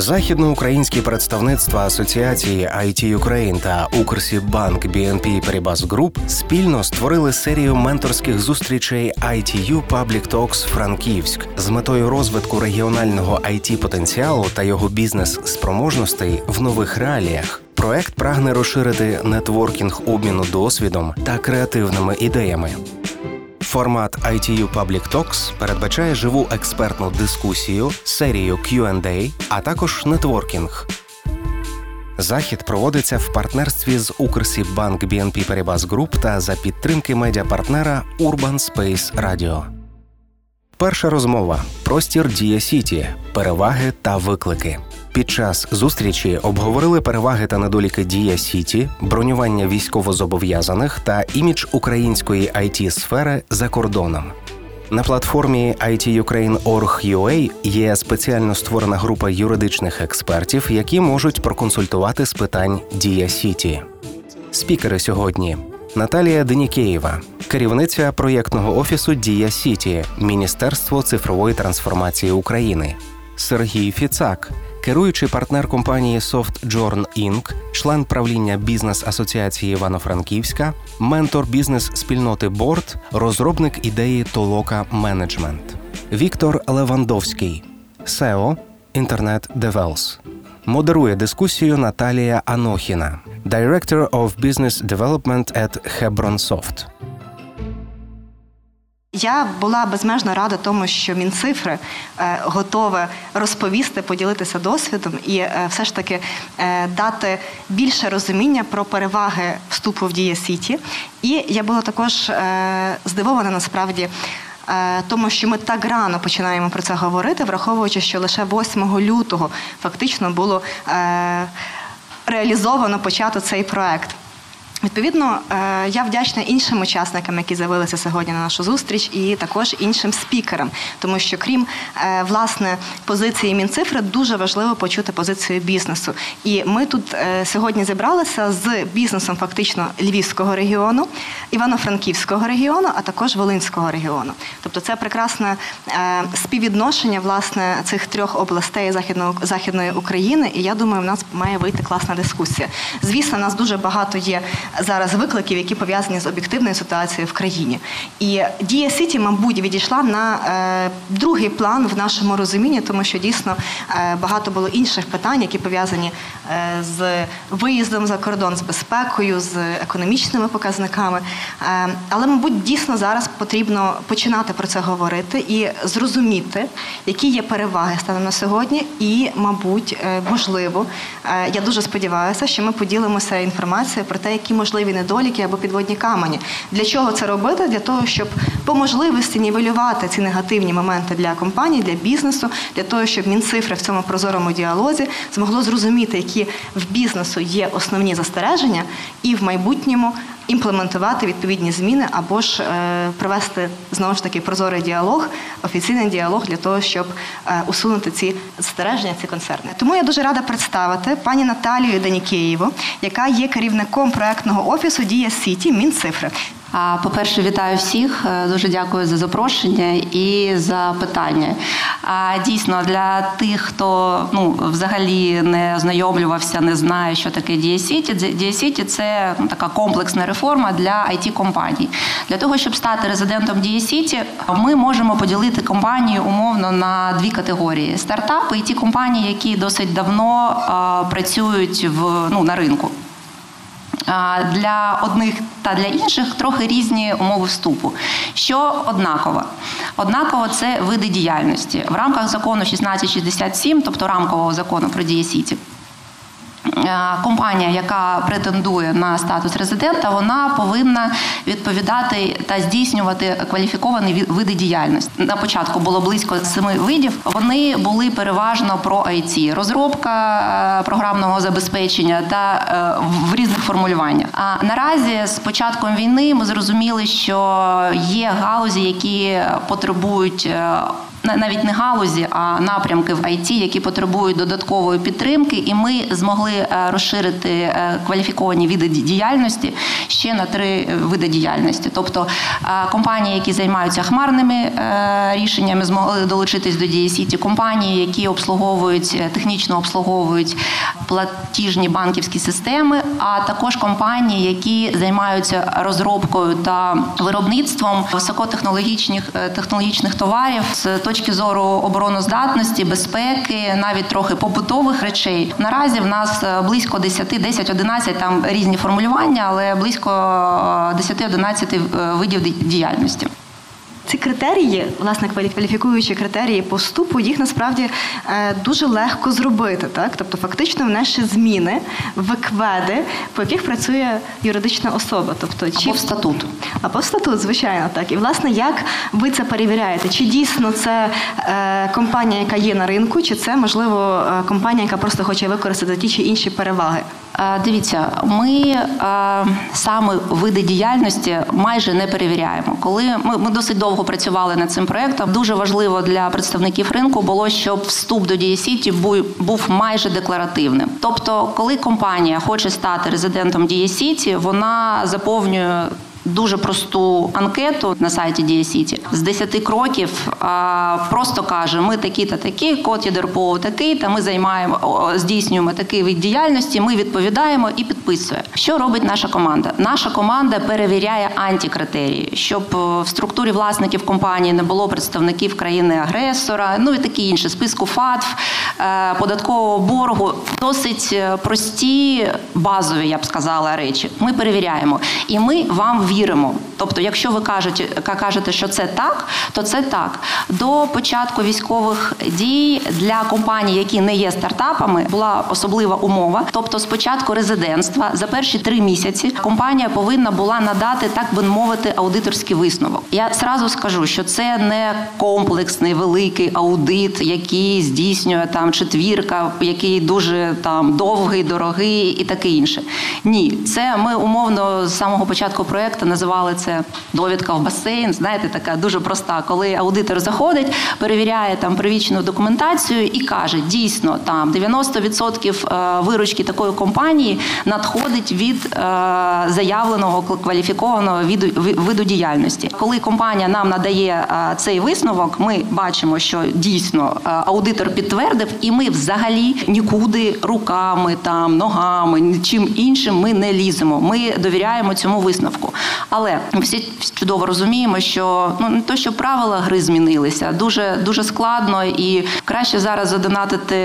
Західноукраїнські представництва Асоціації IT Ukraine та Укрсібанк BNP Paribas Group спільно створили серію менторських зустрічей ITU Public Talks Франківськ з метою розвитку регіонального it потенціалу та його бізнес-спроможностей в нових реаліях. Проект прагне розширити нетворкінг обміну досвідом та креативними ідеями. Формат ITU Public Talks передбачає живу експертну дискусію, серію Q&A, а також нетворкінг. Захід проводиться в партнерстві з Укрсібанк BNP Paribas Group та за підтримки медіапартнера Urban Space Radio. Перша розмова простір Дія City, переваги та виклики. Під час зустрічі обговорили переваги та недоліки Дія City, бронювання військовозобов'язаних та імідж української IT сфери за кордоном. На платформі ITUkraine.org.ua є спеціально створена група юридичних експертів, які можуть проконсультувати з питань Дія City. Спікери сьогодні Наталія Денікеєва, керівниця проєктного офісу Дія Сіті, Міністерство цифрової трансформації України, Сергій Фіцак керуючий партнер компанії SoftJourn Inc., член правління бізнес-асоціації Івано-Франківська, ментор бізнес-спільноти Борт, розробник ідеї Толока Менеджмент, Віктор Левандовський, SEO Internet Devels. Модерує дискусію Наталія Анохіна, Director of Business Development at Hebron Soft. Я була безмежно рада тому, що Мінцифри е, готове розповісти, поділитися досвідом і е, все ж таки е, дати більше розуміння про переваги вступу в Дія Сіті. І я була також здивована насправді. Тому що ми так рано починаємо про це говорити, враховуючи, що лише 8 лютого фактично було реалізовано почато цей проект. Відповідно, е, я вдячна іншим учасникам, які з'явилися сьогодні на нашу зустріч, і також іншим спікерам, тому що крім е, власне позиції мінцифри, дуже важливо почути позицію бізнесу. І ми тут е, сьогодні зібралися з бізнесом, фактично львівського регіону, івано-франківського регіону, а також Волинського регіону. Тобто, це прекрасне співвідношення власне цих трьох областей західної України. І я думаю, в нас має вийти класна дискусія. Звісно, нас дуже багато є зараз викликів, які пов'язані з об'єктивною ситуацією в країні. І дія Сіті, мабуть, відійшла на е, другий план в нашому розумінні, тому що дійсно е, багато було інших питань, які пов'язані е, з виїздом за кордон, з безпекою, з економічними показниками. Але, мабуть, дійсно зараз потрібно починати про це говорити і зрозуміти, які є переваги станом на сьогодні, і, мабуть, можливо, я дуже сподіваюся, що ми поділимося інформацією про те, які можливі недоліки або підводні камені. Для чого це робити? Для того, щоб по можливості нівелювати ці негативні моменти для компаній, для бізнесу, для того, щоб Мінцифри в цьому прозорому діалозі змогло зрозуміти, які в бізнесу є основні застереження, і в майбутньому імплементувати відповідні зміни або ж е, провести знову ж таки прозорий діалог, офіційний діалог для того, щоб е, усунути ці застереження, ці концерни. Тому я дуже рада представити пані Наталію Данікеєву, яка є керівником проектного офісу Дія City Мінцифри. По-перше, вітаю всіх. Е, дуже дякую за запрошення і за питання. А дійсно для тих, хто ну взагалі не ознайомлювався, не знає, що таке Дія City. Дія City – це ну, така комплексна реформа для IT компаній. Для того щоб стати резидентом Дієсіті, ми можемо поділити компанію умовно на дві категорії: стартапи і ті компанії, які досить давно а, працюють в ну на ринку. Для одних та для інших трохи різні умови вступу. Що однаково? Однаково це види діяльності в рамках закону 1667, тобто рамкового закону про дієсіті. Компанія, яка претендує на статус резидента, вона повинна відповідати та здійснювати кваліфіковані види діяльності. На початку було близько семи видів. Вони були переважно про IT. розробка е, програмного забезпечення та е, в різних формулюваннях. А наразі з початком війни ми зрозуміли, що є галузі, які потребують навіть не галузі, а напрямки в IT, які потребують додаткової підтримки, і ми змогли розширити кваліфіковані види діяльності ще на три види діяльності. Тобто компанії, які займаються хмарними рішеннями, змогли долучитись до дії сіті компанії, які обслуговують технічно обслуговують платіжні банківські системи, а також компанії, які займаються розробкою та виробництвом високотехнологічних е, технологічних товарів з точки зору обороноздатності, безпеки, навіть трохи побутових речей. Наразі в нас е, близько 10, 10, 11, там різні формулювання, але близько 10-11 е, видів діяльності. Ці критерії, власне, кваліфікуючі критерії поступу, їх насправді е, дуже легко зробити. Так? Тобто, фактично внесши зміни в кведи, по яких працює юридична особа. Тобто, чи... Або в статут. Або в статут, звичайно, так. І, власне, як ви це перевіряєте? Чи дійсно це е, компанія, яка є на ринку, чи це, можливо, е, компанія, яка просто хоче використати ті чи інші переваги? Дивіться, ми саме види діяльності майже не перевіряємо. Коли ми, ми досить довго працювали над цим проектом, дуже важливо для представників ринку було, щоб вступ до Дія City був майже декларативним. Тобто, коли компанія хоче стати резидентом Дія City, вона заповнює дуже просту анкету на сайті Дія City з 10 кроків. Просто каже: ми такі та такі, код ЄДРПО такий, та ми займаємо здійснюємо такий вид діяльності. Ми відповідаємо і підписує. Що робить наша команда? Наша команда перевіряє антикритерії, щоб е, в структурі власників компанії не було представників країни-агресора, ну і такі інші списку ФАТФ, е, податкового боргу. Досить е, прості базові, я б сказала, речі. Ми перевіряємо, і ми вам віримо. Тобто, якщо ви кажете, кажете, що це так, то це так. До початку військових дій для компаній, які не є стартапами, була особлива умова. Тобто, спочатку резидентства за перші три місяці компанія повинна була надати, так би мовити, аудиторський висновок. Я зразу скажу, що це не комплексний великий аудит, який здійснює там четвірка, який дуже там довгий, дорогий і таке інше. Ні, це ми умовно з самого початку проекту називали це довідка в басейн. Знаєте, така дуже проста, коли аудитор заходить, перевіряє там привічну документацію і каже: дійсно, там 90% е, виручки такої компанії надходить від е, заявленого кваліфікованого виду діяльності. Коли компанія нам надає е, цей висновок, ми бачимо, що дійсно аудитор підтвердив, і ми взагалі нікуди руками, там ногами, чим іншим ми не ліземо. Ми довіряємо цьому висновку. Але ми всі чудово розуміємо, що ну не то, що правила гри змінилися, дуже дуже складно і краще зараз задонатити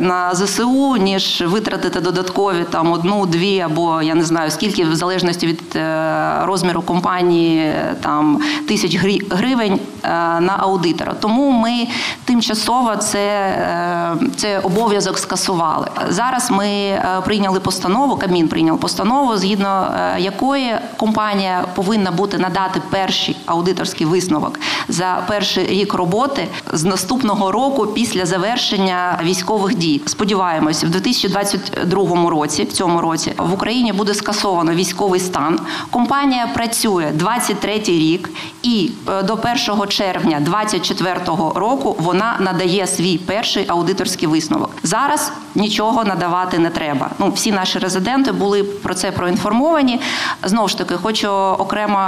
на ЗСУ, ніж витратити додаткові там одну, дві або я не знаю скільки, в залежності від е, розміру компанії, там тисяч гривень е, на аудитора. Тому ми тимчасово це, е, це обов'язок скасували. Зараз ми прийняли постанову. Кабмін прийняв постанову, згідно якої компанія повинна бути надати перший аудиторський висновок за перший рік роботи з наступного року після завершення військових дій. Сподіваємось, в 2022 році, в цьому році, в Україні буде скасовано військовий стан. Компанія працює 23 рік, і е, до 1 червня 2024 року вона надає свій перший аудиторський висновок. Зараз нічого надавати не треба. Ну всі наші резиденти були про це проінформовані. Знову ж таки, хочу окремо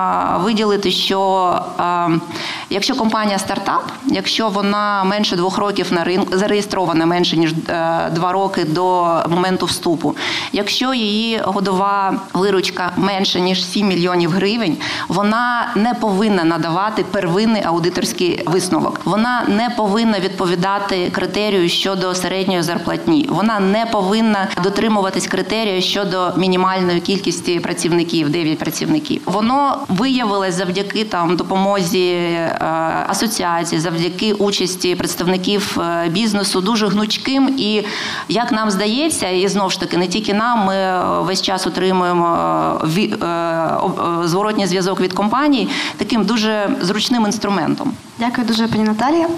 виділити, що якщо компанія стартап, якщо вона менше двох років на ринку зареєстрована менше ніж е, два роки до моменту вступу, якщо її годова виручка менше ніж 7 мільйонів гривень, вона не повинна надавати первинний аудиторський висновок. Вона не повинна відповідати критерію щодо середньої зарплатні. Вона не повинна дотримуватись критерію щодо мінімальної кількості працівників 9 працівників воно виявилось завдяки там допомозі е, асоціації, завдяки участі представників е, бізнесу дуже гнучким. І як нам здається, і знову ж таки не тільки нам, ми е, весь час отримуємо зворотній зв'язок від компаній таким дуже зручним інструментом. Дякую дуже, пані Наталія.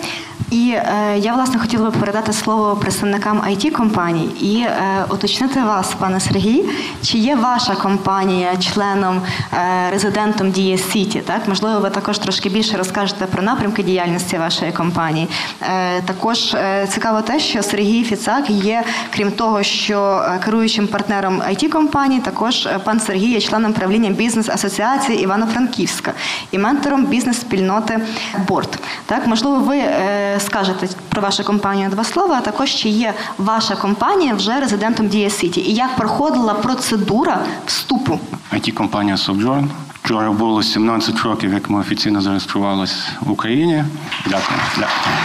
І е, я власне хотіла би передати слово представникам it компаній і е, уточнити вас, пане Сергій, чи є ваша компанія членом е, резидентом Дія City? Так, можливо, ви також трошки більше розкажете про напрямки діяльності вашої компанії. Е, також е, цікаво те, що Сергій Фіцак є, крім того, що е, керуючим партнером IT компанії, також е, пан Сергій є членом правління бізнес асоціації Івано-Франківська і ментором бізнес-спільноти Борт. Так, можливо, ви е, скажете про вашу компанію два слова, а також чи є ваша компанія вже резидентом Дія City, і як проходила процедура вступу? it компанія Sojourn. Вчора було 17 років, як ми офіційно зареєструвалися в Україні. Дякую. Дякую.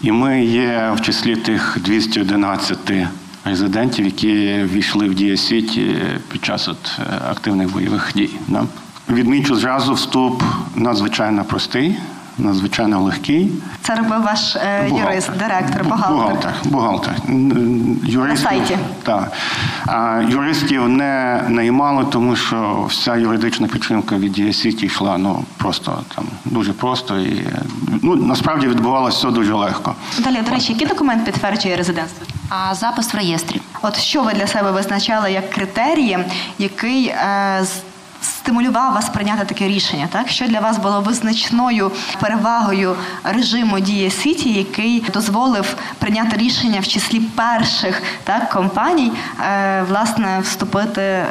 І ми є в числі тих 211 резидентів, які війшли в Дія Сіті під час от е, активних бойових дій. Відмічу зразу вступ надзвичайно простий, надзвичайно легкий. Це робив ваш е, юрист, директор, бухгалтер. Бухгалтер. бухгалтер. Юристів, На сайті. Так. А юристів не наймали, тому що вся юридична підтримка від DSC йшла ну, просто там дуже просто і ну, насправді відбувалося все дуже легко. Далі, до речі, який документ підтверджує резидентство? А запис в реєстрі. От що ви для себе визначали як критерії, який е, з- стимулював вас прийняти таке рішення? Так що для вас було визначною перевагою режиму Дія Сіті, який дозволив прийняти рішення в числі перших так компаній, е, власне, вступити е,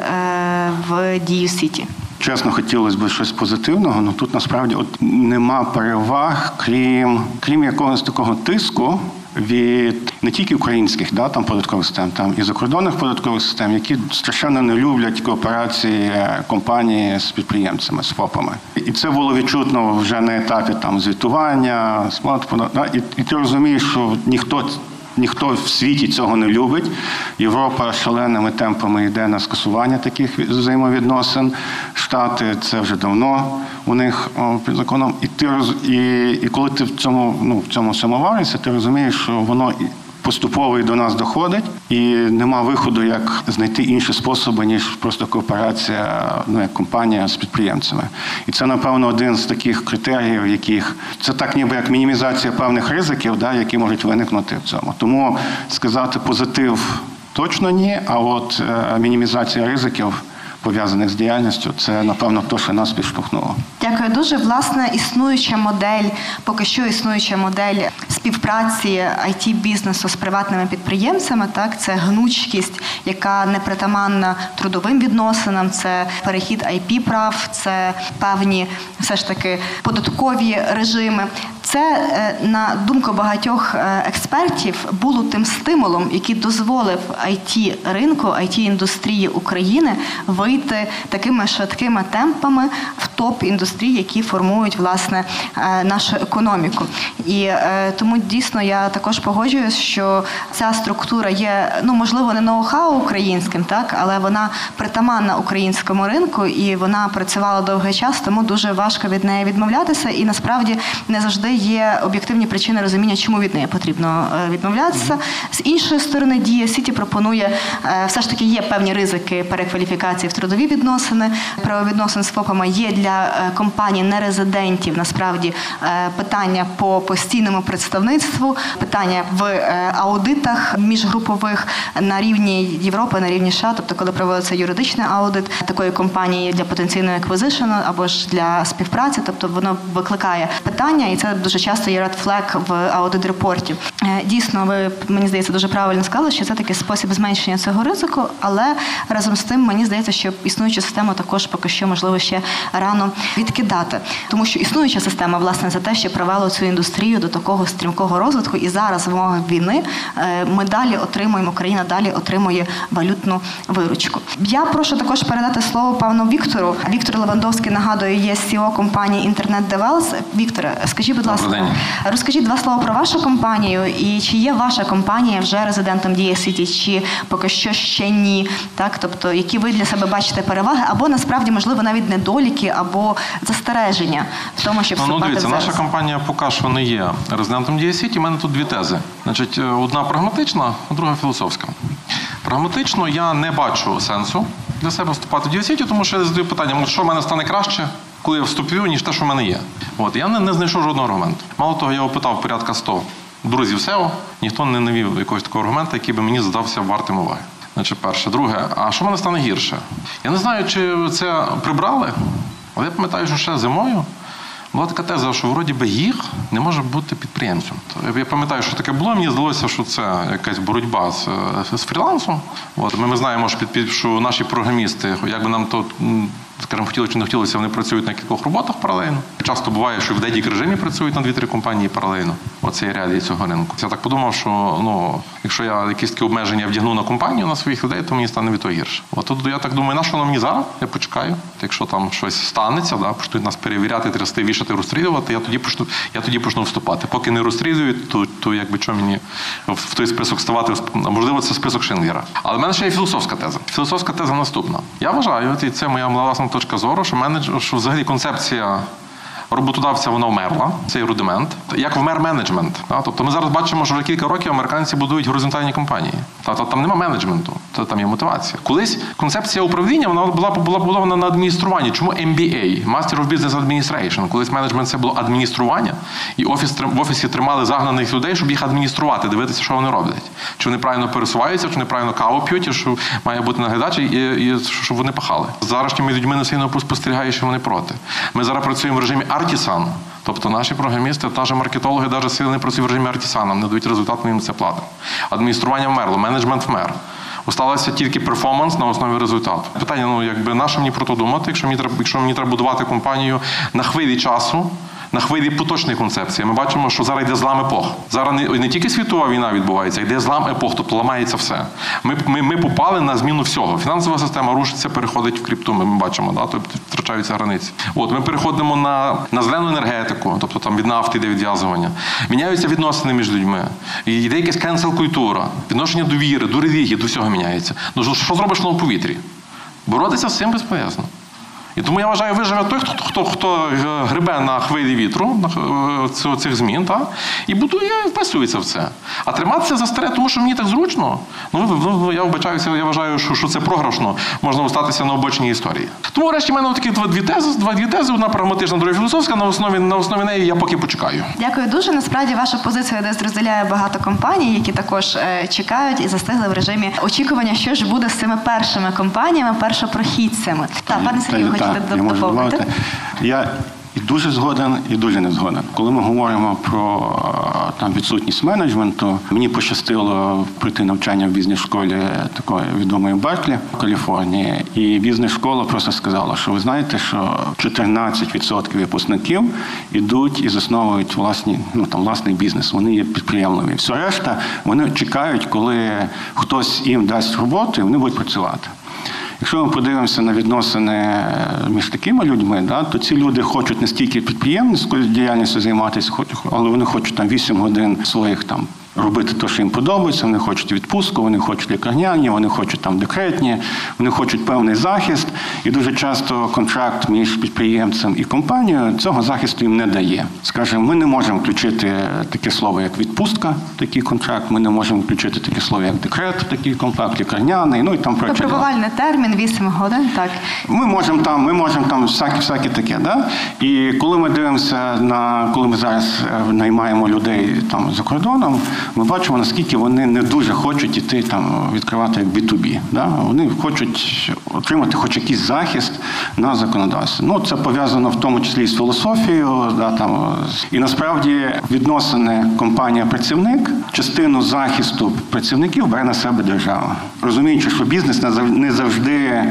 в Дію Сіті? Чесно, хотілося б щось позитивного, але тут насправді от нема переваг, крім, крім якогось такого тиску від не тільки українських да, там, податкових систем, там і закордонних податкових систем, які страшенно не люблять кооперації е, компанії з підприємцями, з ФОПами. І це було відчутно вже на етапі там звітування, да, і, і ти розумієш, що ніхто Ніхто в світі цього не любить. Європа шаленими темпами йде на скасування таких взаємовідносин. Штати це вже давно у них під законом. І ти і, і коли ти в цьому ну в цьому самоваришся, ти розумієш, що воно поступово і до нас доходить, і нема виходу, як знайти інші способи, ніж просто кооперація, ну як компанія з підприємцями. І це, напевно, один з таких критеріїв, яких це так, ніби як мінімізація певних ризиків, да, які можуть виникнути в цьому. Тому сказати позитив точно ні, а от е, мінімізація ризиків. Пов'язаних з діяльністю, це напевно те, що нас підштовхнуло. Дякую дуже. Власне, існуюча модель, поки що існуюча модель співпраці it бізнесу з приватними підприємцями. Так, це гнучкість, яка не притаманна трудовим відносинам, це перехід IP прав, це певні все ж таки податкові режими. Це е, на думку багатьох е, експертів було тим стимулом, який дозволив it ринку, it індустрії України вийти такими швидкими темпами в топ індустрій, які формують власне е, нашу економіку. І тому дійсно я також погоджуюсь, що ця структура є ну можливо не ноу-хау українським, так але вона притаманна українському ринку і вона працювала довгий час, тому дуже важко від неї відмовлятися. І насправді не завжди є об'єктивні причини розуміння, чому від неї потрібно е, відмовлятися. З іншої сторони, дія Сіті пропонує е, все ж таки є певні ризики перекваліфікації в трудові відносини. Правовідносин з ФОПами є для е, компаній нерезидентів насправді питання по постійному представництву, питання в аудитах міжгрупових на рівні Європи, на рівні США, тобто коли проводиться юридичний аудит такої компанії для потенційного еквізишену або ж для співпраці, тобто воно викликає питання, і це дуже часто є flag в аудит репорті. Е, Дійсно, ви мені здається дуже правильно сказали, що це такий спосіб зменшення цього ризику, але разом з тим мені здається, що існуючу систему також поки що можливо ще рано відкидати, тому що існуюча система власне за те, що привела цю індустрію до такого стрімкого розвитку, і зараз в умовах війни е, ми далі отримуємо Україна далі отримує валютну виручку. Я прошу також передати слово пану Віктору. Віктор Левандовський нагадую, є CEO компанії Internet Devels. Вікторе, скажіть, будь ласка, день. розкажіть два слова про вашу компанію і чи є ваша компанія вже резидентом Дія City, чи поки що ще ні? Так, тобто, які ви для себе бачите переваги, або насправді можливо навіть недоліки, або застереження в тому, щоб Ну, ну дивіться, в наша компанія поки що не є резидентом DSC, У мене тут дві тези. Значить, е, одна прагматична, а друга філософська. Прагматично я не бачу сенсу для себе вступати в DSC, тому що я задаю питання, що в мене стане краще, коли я вступлю, ніж те, що в мене є. От я не, не знайшов жодного аргументу. Мало того, я опитав порядка 100 друзів SEO, ніхто не навів якогось такого аргумента, який би мені здався вартим уваги. Значить, перше. Друге, а що в мене стане гірше? Я не знаю, чи це прибрали, але я пам'ятаю, що ще зимою була така теза, що вроді би їх не може бути підприємцем. Я пам'ятаю, що таке було. Мені здалося, що це якась боротьба з, з фрілансом. От ми, ми знаємо, що, під, що наші програмісти, як би нам то. М, Скажімо, хотіли чи не хотілося, вони працюють на кількох роботах паралельно. Часто буває, що в дедік режимі працюють на 2-3 компанії паралельно. Оце є реалії цього ринку. Я так подумав, що ну, якщо я якісь такі обмеження вдягну на компанію на своїх людей, то мені стане від того гірше. От тут я так думаю, на що воно мені зараз? Я почекаю. Якщо там щось станеться, да, почнуть нас перевіряти, трясти, вішати, розстрілювати, я тоді почну, я тоді почну вступати. Поки не розстрілюють, то, то якби що мені в, той список ставати, можливо, це список Шиндлера. Але в мене ще є філософська теза. Філософська теза наступна. Я вважаю, і це моя власна точка зору, що менедж, що взагалі концепція роботодавця вона вмерла, цей рудимент, як вмер менеджмент. Та? Тобто ми зараз бачимо, що вже кілька років американці будують горизонтальні компанії. Тобто там нема менеджменту, то там є мотивація. Колись концепція управління вона була була побудована на адмініструванні. Чому MBA? Master of Business Administration. Колись менеджмент це було адміністрування, і офіс в офісі тримали загнаних людей, щоб їх адмініструвати, дивитися, що вони роблять. Чи вони правильно пересуваються, чи вони правильно каву п'ють, і що має бути наглядач, і, і щоб вони пахали. З Зарашніми людьми не сильно спостерігаєш, що вони проти. Ми зараз працюємо в режимі Artisan. Тобто наші програмісти, та ж маркетологи, навіть сили не працюють в режимі артісана, не дають результат, ми їм це платимо. Адміністрування вмерло, менеджмент вмер. Осталося тільки перформанс на основі результату. Питання: ну якби на що мені про то думати, якщо мені треба, якщо мені треба будувати компанію на хвилі часу. На хвилі поточної концепції ми бачимо, що зараз йде злам епох. Зараз не, не тільки світова війна відбувається, йде злам епох, тобто ламається все. Ми, ми, ми попали на зміну всього. Фінансова система рушиться, переходить в крипту. Ми, ми бачимо, да, тобто втрачаються границі. От ми переходимо на, на зелену енергетику, тобто там від нафти йде відв'язування. Міняються відносини між людьми. І йде якась кенсел культура, відношення довіри, до релігії, до всього міняється. Ну що, зробиш на повітрі? Боротися з цим безполезно. І тому я вважаю, виживе той, хто хто, хто грибе на хвилі вітру на цих змін, та, і будує, вписується в це. А триматися за старе, тому що мені так зручно. Ну, ну я вбачаюся, я вважаю, що, що це програшно, можна остатися на обочині історії. Тому, врешті, в мене такі два дві тези, два дві тези, одна прагматична, друга філософська. На основі на основі неї я поки почекаю. Дякую дуже. Насправді ваша позиція десь розділяє багато компаній, які також е, чекають і застигли в режимі очікування, що ж буде з цими першими компаніями, першопрохідцями. Так, пане Сергію, я можу доповнити? Я і дуже згоден, і дуже не згоден. Коли ми говоримо про там відсутність менеджменту, мені пощастило пройти навчання в бізнес-школі такої відомої Берклі в Каліфорнії. І бізнес-школа просто сказала, що ви знаєте, що 14% випускників ідуть і засновують власні, ну там власний бізнес. Вони є підприємливі. Все решта вони чекають, коли хтось їм дасть роботу, і вони будуть працювати. Якщо ми подивимося на відносини між такими людьми, да, то ці люди хочуть не стільки підприємницькою діяльністю займатися, але вони хочуть там 8 годин своїх там. Робити те, що їм подобається, вони хочуть відпустку, вони хочуть лікарняні, вони хочуть там декретні, вони хочуть певний захист. І дуже часто контракт між підприємцем і компанією цього захисту їм не дає. Скажімо, ми не можемо включити таке слово, як відпустка, такий контракт. Ми не можемо включити таке слово, як декрет, такий контракт, лікарняний. Ну і там прочі. Випробувальний термін 8 годин, так. Ми можемо там, ми можемо там всяке, всяке таке. Да? І коли ми дивимося на коли ми зараз е, наймаємо людей там за кордоном, ми бачимо, наскільки вони не дуже хочуть іти там відкривати як B2B. Да? Вони хочуть отримати хоч якийсь захист на законодавстві. Ну це пов'язано в тому числі з філософією. Да, там і насправді відносини компанія-працівник, частину захисту працівників бере на себе держава, розуміючи, що бізнес не завжди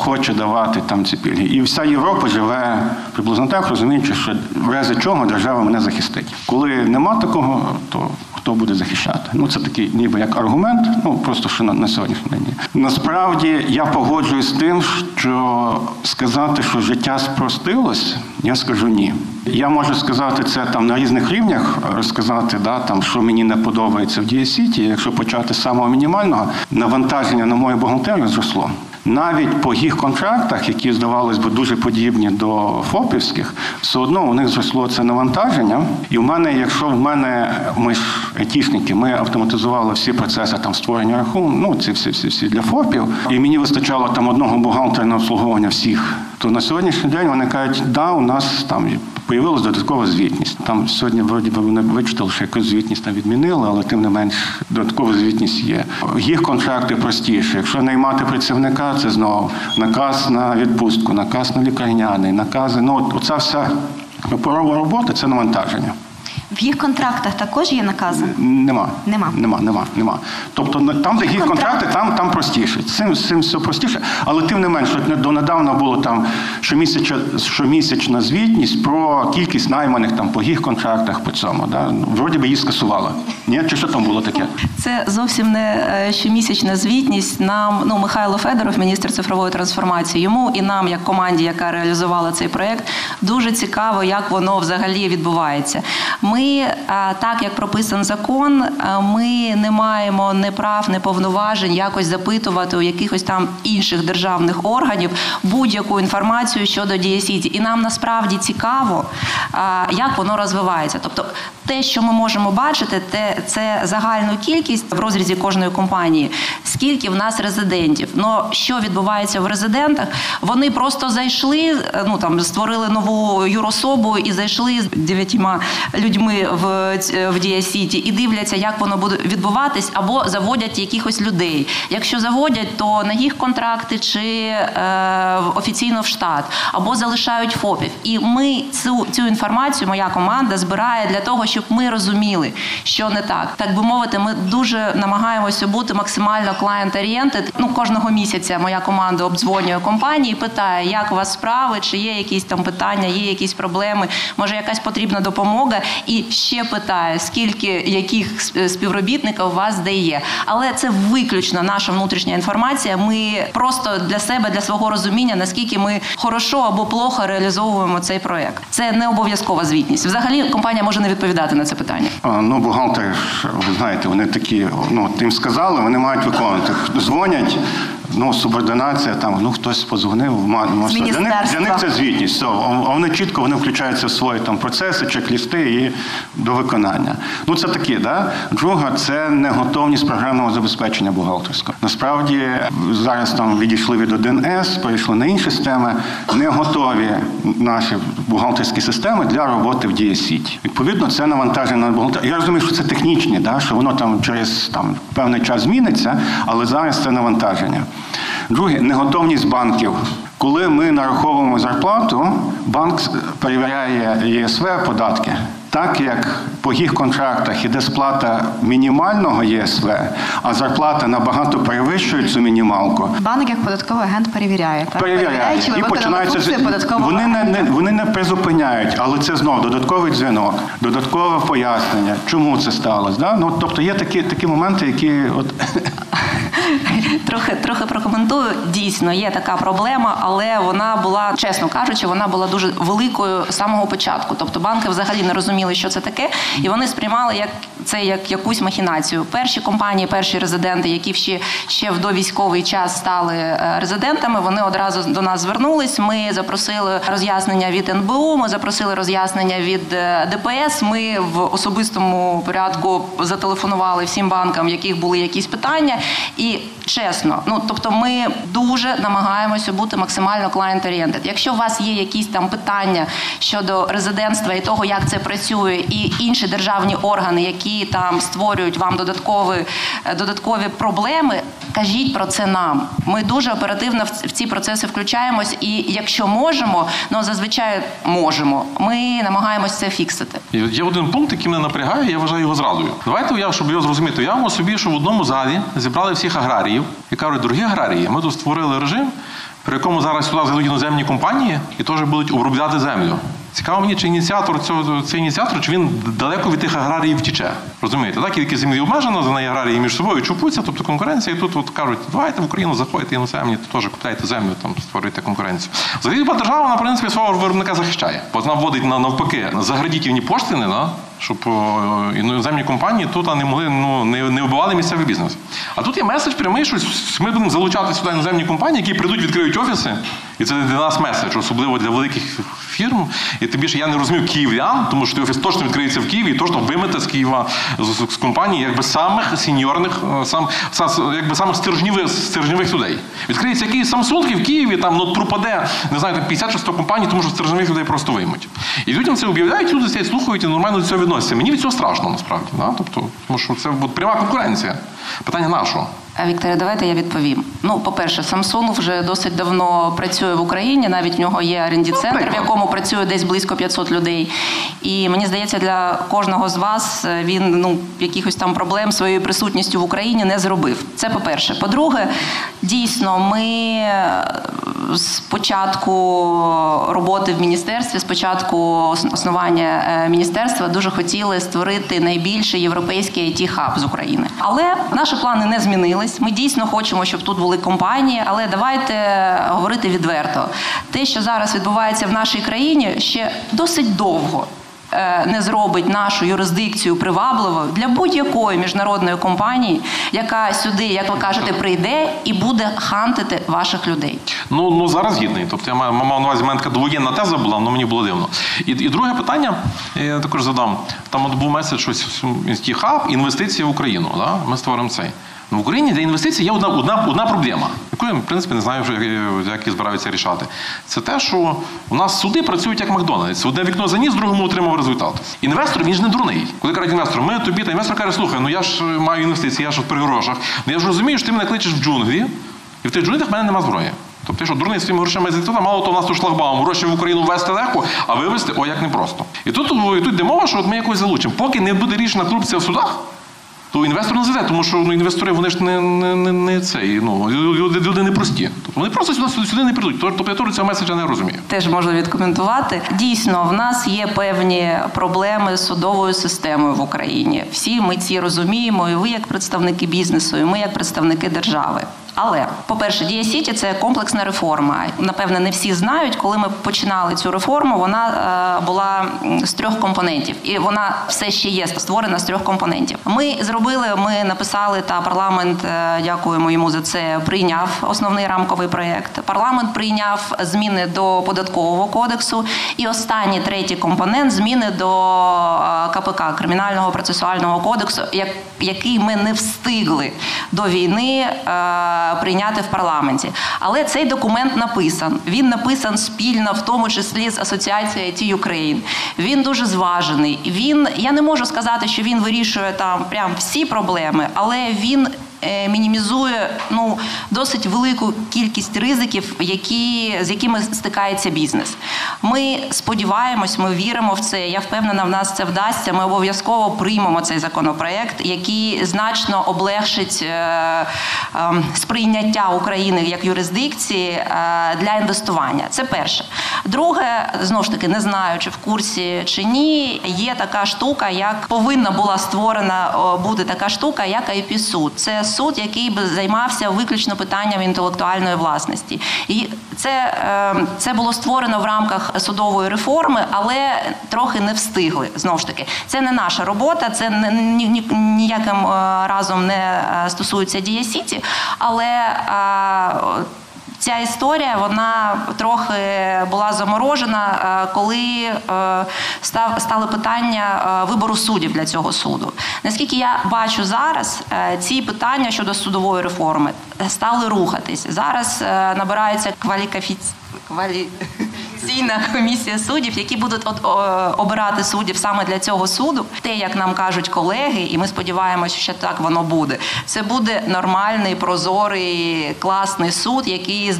хоче давати там ці пільги. І вся Європа живе приблизно так, розуміючи, що в разі чого держава мене захистить. Коли нема такого, то хто буде захищати? Ну це такий, ніби як аргумент. Ну просто що на, на сьогоднішній день. Насправді я погоджуюсь з тим, що сказати, що життя спростилось, я скажу ні. Я можу сказати це там на різних рівнях, розказати, да, там, що мені не подобається в Дієсіті. Якщо почати з самого мінімального, навантаження на мою бухгалтерію зросло. Навіть по їх контрактах, які здавалось би дуже подібні до ФОПівських, все одно у них зросло це навантаження. І в мене, якщо в мене ми ж айтішники, ми автоматизували всі процеси там створення рахунку, ну ці всі всі всі для ФОПів, і мені вистачало там одного бухгалтера на обслуговування всіх то на сьогоднішній день вони кажуть, да, у нас там появилась додаткова звітність. Там сьогодні вроді би вони вичитали, що якусь звітність там відмінили, але тим не менш додаткова звітність є. Їх контракти простіші. Якщо наймати працівника, це знову наказ на відпустку, наказ на лікарняний, накази. Ну, от оця вся паперова робота це навантаження. В їх контрактах також є накази. Нема. Нема. Нема, нема, нема. Тобто на- там, де їх контракти, там, там простіше. З цим, з цим все простіше. Але тим не менше, от не- донедавна було там щомісяча, щомісячна звітність про кількість найманих там по їх контрактах по цьому. Да? Вроді би її скасували. Ні? Чи що там було таке? Це зовсім не е, щомісячна звітність. Нам ну Михайло Федоров, міністр цифрової трансформації, йому і нам, як команді, яка реалізувала цей проект, дуже цікаво, як воно взагалі відбувається. Ми, е, так як прописан закон, е, ми не маємо не прав, не повноважень якось запитувати у якихось там інших державних органів будь-яку інформацію щодо дієсіті. І нам насправді цікаво, е, як воно розвивається. Тобто, те, що ми можемо бачити, те це загальну кількість в розрізі кожної компанії. Скільки в нас резидентів? Ну що відбувається в резидентах? Вони просто зайшли, е, ну там створили нову юрособу і зайшли з дев'ятьма людьми в, в Дія Сіті і дивляться, як воно буде відбуватись, або заводять якихось людей. Якщо заводять, то на їх контракти чи е, офіційно в штат, або залишають ФОПів. І ми цю, цю інформацію, моя команда збирає для того, щоб ми розуміли, що не так. Так би мовити, ми дуже намагаємося бути максимально client-oriented. Ну кожного місяця моя команда обдзвонює компанії, питає, як у вас справи, чи є якісь там питання, є якісь проблеми, може якась потрібна допомога, і ще питає, скільки яких співробітників у вас де є. Але це виключно наша внутрішня інформація. Ми просто для себе, для свого розуміння, наскільки ми хорошо або плохо реалізовуємо цей проект. Це не обов'язкова звітність. Взагалі компанія може не відповідати на це питання. Ну, бухгалтери, ви знаєте, вони такі, ну, тим сказали, вони мають виконувати. Дзвонять, ну, субординація, там, ну, хтось подзвонив, ма- ма- для них, для них це звітність. Все. А вони чітко вони включаються в свої там, процеси, чек-лісти і до виконання. Ну, це такі, да? Друга, це неготовність програмного забезпечення бухгалтерського. Насправді, зараз там відійшли від 1С, перейшли на інші системи, не готові наші бухгалтерські системи для роботи в дієсіті. Відповідно, це навантаження на бухгалтер. Я розумію, що це технічні, да, що воно там через там, певний час зміниться, але зараз це навантаження. Друге, неготовність банків. Коли ми нараховуємо зарплату, банк перевіряє ЄСВ податки. Так як по їх контрактах іде сплата мінімального ЄСВ, а зарплата набагато перевищує цю мінімалку, Банк як податковий агент перевіряє. Так? перевіряють чи ви і починається податкового вони не, не вони не призупиняють, але це знову додатковий дзвінок, додаткове пояснення, чому це сталося. Да? Ну тобто є такі такі моменти, які от Трохи трохи прокоментую. Дійсно, є така проблема, але вона була, чесно кажучи, вона була дуже великою з самого початку. Тобто банки взагалі не розуміли, що це таке, і вони сприймали як це як якусь махінацію. Перші компанії, перші резиденти, які ще ще в довійськовий час стали е, резидентами, вони одразу до нас звернулись. Ми запросили роз'яснення від НБУ. Ми запросили роз'яснення від е, ДПС. Ми в особистому порядку зателефонували всім банкам, в яких були якісь питання. І чесно, ну тобто, ми дуже намагаємося бути максимально client-oriented. Якщо у вас є якісь там питання щодо резидентства і того, як це працює, і інші державні органи, які там створюють вам додаткові, е, додаткові проблеми, кажіть про це нам. Ми дуже оперативно в ці процеси включаємось, і якщо можемо, ну зазвичай можемо. Ми намагаємось це фіксити. Є один пункт, який мене напрягає, я вважаю його зрадою. Давайте я, щоб його зрозуміти, уявимо собі, що в одному залі зібрали всіх аграріїв і кажуть, дорогі аграрії, ми тут створили режим, при якому зараз сюди зайдуть іноземні компанії і теж будуть обробляти землю. Цікаво мені, чи ініціатор цього цей ініціатор, чи він далеко від тих аграріїв втіче. Розумієте, так кількість землі обмежена, за неї аграрії між собою чупуться, тобто конкуренція. І тут от кажуть, давайте в Україну заходите іноземні, то теж купляйте землю, там створюйте конкуренцію. Взагалі держава, вона, принципі, свого виробника захищає. Бо вона вводить на навпаки заградітівні поштини, да? Щоб іноземні компанії тут не могли ну не, не вбивали місцевий бізнес. А тут є меседж прямий, що ми будемо залучати сюди іноземні компанії, які прийдуть, відкриють офіси І це для нас меседж, особливо для великих фірм. І тим більше я не розумів київлян, тому що той офіс точно відкриється в Києві і точно вимете з Києва з, з, компанії якби самих сеньорних, е, сам, сам якби самих стержнівих, стержнівих людей. Відкриється якийсь Samsung в Києві, там ну, пропаде, не знаю, там 50 чи 100 компаній, тому що стержневих людей просто виймуть. І людям це об'являють, люди сидять, слухають і нормально до цього відносяться. Мені від цього страшно насправді. Да? Тобто, тому що це от, пряма конкуренція. Питання нашого. А, Вікторе, давайте я відповім. Ну, по-перше, Samsung вже досить давно працює в Україні. Навіть в нього є rd центр в якому працює десь близько 500 людей. І мені здається, для кожного з вас е, він ну якихось там проблем своєю присутністю в Україні не зробив. Це по-перше. По-друге, дійсно, ми е, з початку роботи в міністерстві, з початку основання е, міністерства, дуже хотіли створити найбільший європейський it хаб з України. Але наші плани не змінились. Ми дійсно хочемо, щоб тут були компанії. Але давайте говорити відверто. Те, що зараз відбувається в нашій країні, ще досить довго. е, Не зробить нашу юрисдикцію привабливою для будь-якої міжнародної компанії, яка сюди, як ви кажете, прийде і буде хантити ваших людей. Ну, ну зараз гідний. Тобто я маю мав на увазі, мене така довоєнна теза була, але мені було дивно. І, і друге питання, я також задам. Там от був меседж щось хаб, інвестиції в Україну. Да? Ми створимо цей. Ну, в Україні для інвестицій є одна, одна, одна проблема, яку я, в принципі, не знаю, вже, як- і збираються рішати. Це те, що у нас суди працюють як Макдональдс. Одне вікно заніс, другому отримав результат. Інвестор він ж не дурний. Коли кажуть інвестор, ми тобі, та інвестор каже, слухай, ну я ж маю інвестиції, я ж при грошах. Ну я ж розумію, що ти мене кличеш в джунглі, і в тих джунглях в мене нема зброї. Тобто, що дурний з цими грошима зайти, мало того, у нас тут шлагбаум, гроші в Україну ввести легко, а вивезти о як непросто. І тут, і тут йде мова, що от ми якось залучимо. Поки не буде рішена корупція в судах, то інвестор не зайде, тому що ну, інвестори вони ж не, не, не, не цей, ну, люди, люди не прості. Тобто вони просто сюди, сюди не прийдуть. Тобто я теж цього меседжа не розумію. Теж можу відкоментувати. Дійсно, в нас є певні проблеми з судовою системою в Україні. Всі ми ці розуміємо, і ви як представники бізнесу, і ми як представники держави. Але, по-перше, Дія Сіті це комплексна реформа. Напевне, не всі знають, коли ми починали цю реформу, вона е, була з трьох компонентів, і вона все ще є створена з трьох компонентів. Ми зробили, ми написали, та парламент, е, дякуємо йому за це, прийняв основний рамковий проєкт. Парламент прийняв зміни до податкового кодексу, і останній третій компонент зміни до е, КПК Кримінального процесуального кодексу, як, який ми не встигли до війни прийняти в парламенті. Але цей документ написан. Він написан спільно, в тому числі з асоціацією IT Ukraine. Він дуже зважений. Він я не можу сказати, що він вирішує там прям всі проблеми, але він. Е, Мінімізує ну досить велику кількість ризиків, які з якими стикається бізнес. Ми сподіваємось, ми віримо в це. Я впевнена, в нас це вдасться. Ми обов'язково приймемо цей законопроект, який значно облегшить е, е, сприйняття України як юрисдикції е, для інвестування. Це перше. Друге, знову ж таки, не знаю, чи в курсі чи ні. Є така штука, як повинна була створена бути така штука, як IP суд. Це суд, який би займався виключно питанням інтелектуальної власності. І це, е, це було створено в рамках судової реформи, але трохи не встигли. Знову ж таки, це не наша робота, це не- ні, ні, ніяким е, разом не е, стосується Дія Сіті, але е, Ця історія вона трохи була заморожена, е, коли е, став стали питання е, вибору суддів для цього суду. Наскільки я бачу зараз, ці питання щодо судової реформи стали рухатись. Зараз Набирається набирається квалікафіц... кваліфікаційна комісія суддів, які будуть от, обирати суддів саме для цього суду. Те, як нам кажуть колеги, і ми сподіваємося, що так воно буде. Це буде нормальний, прозорий, класний суд, який е,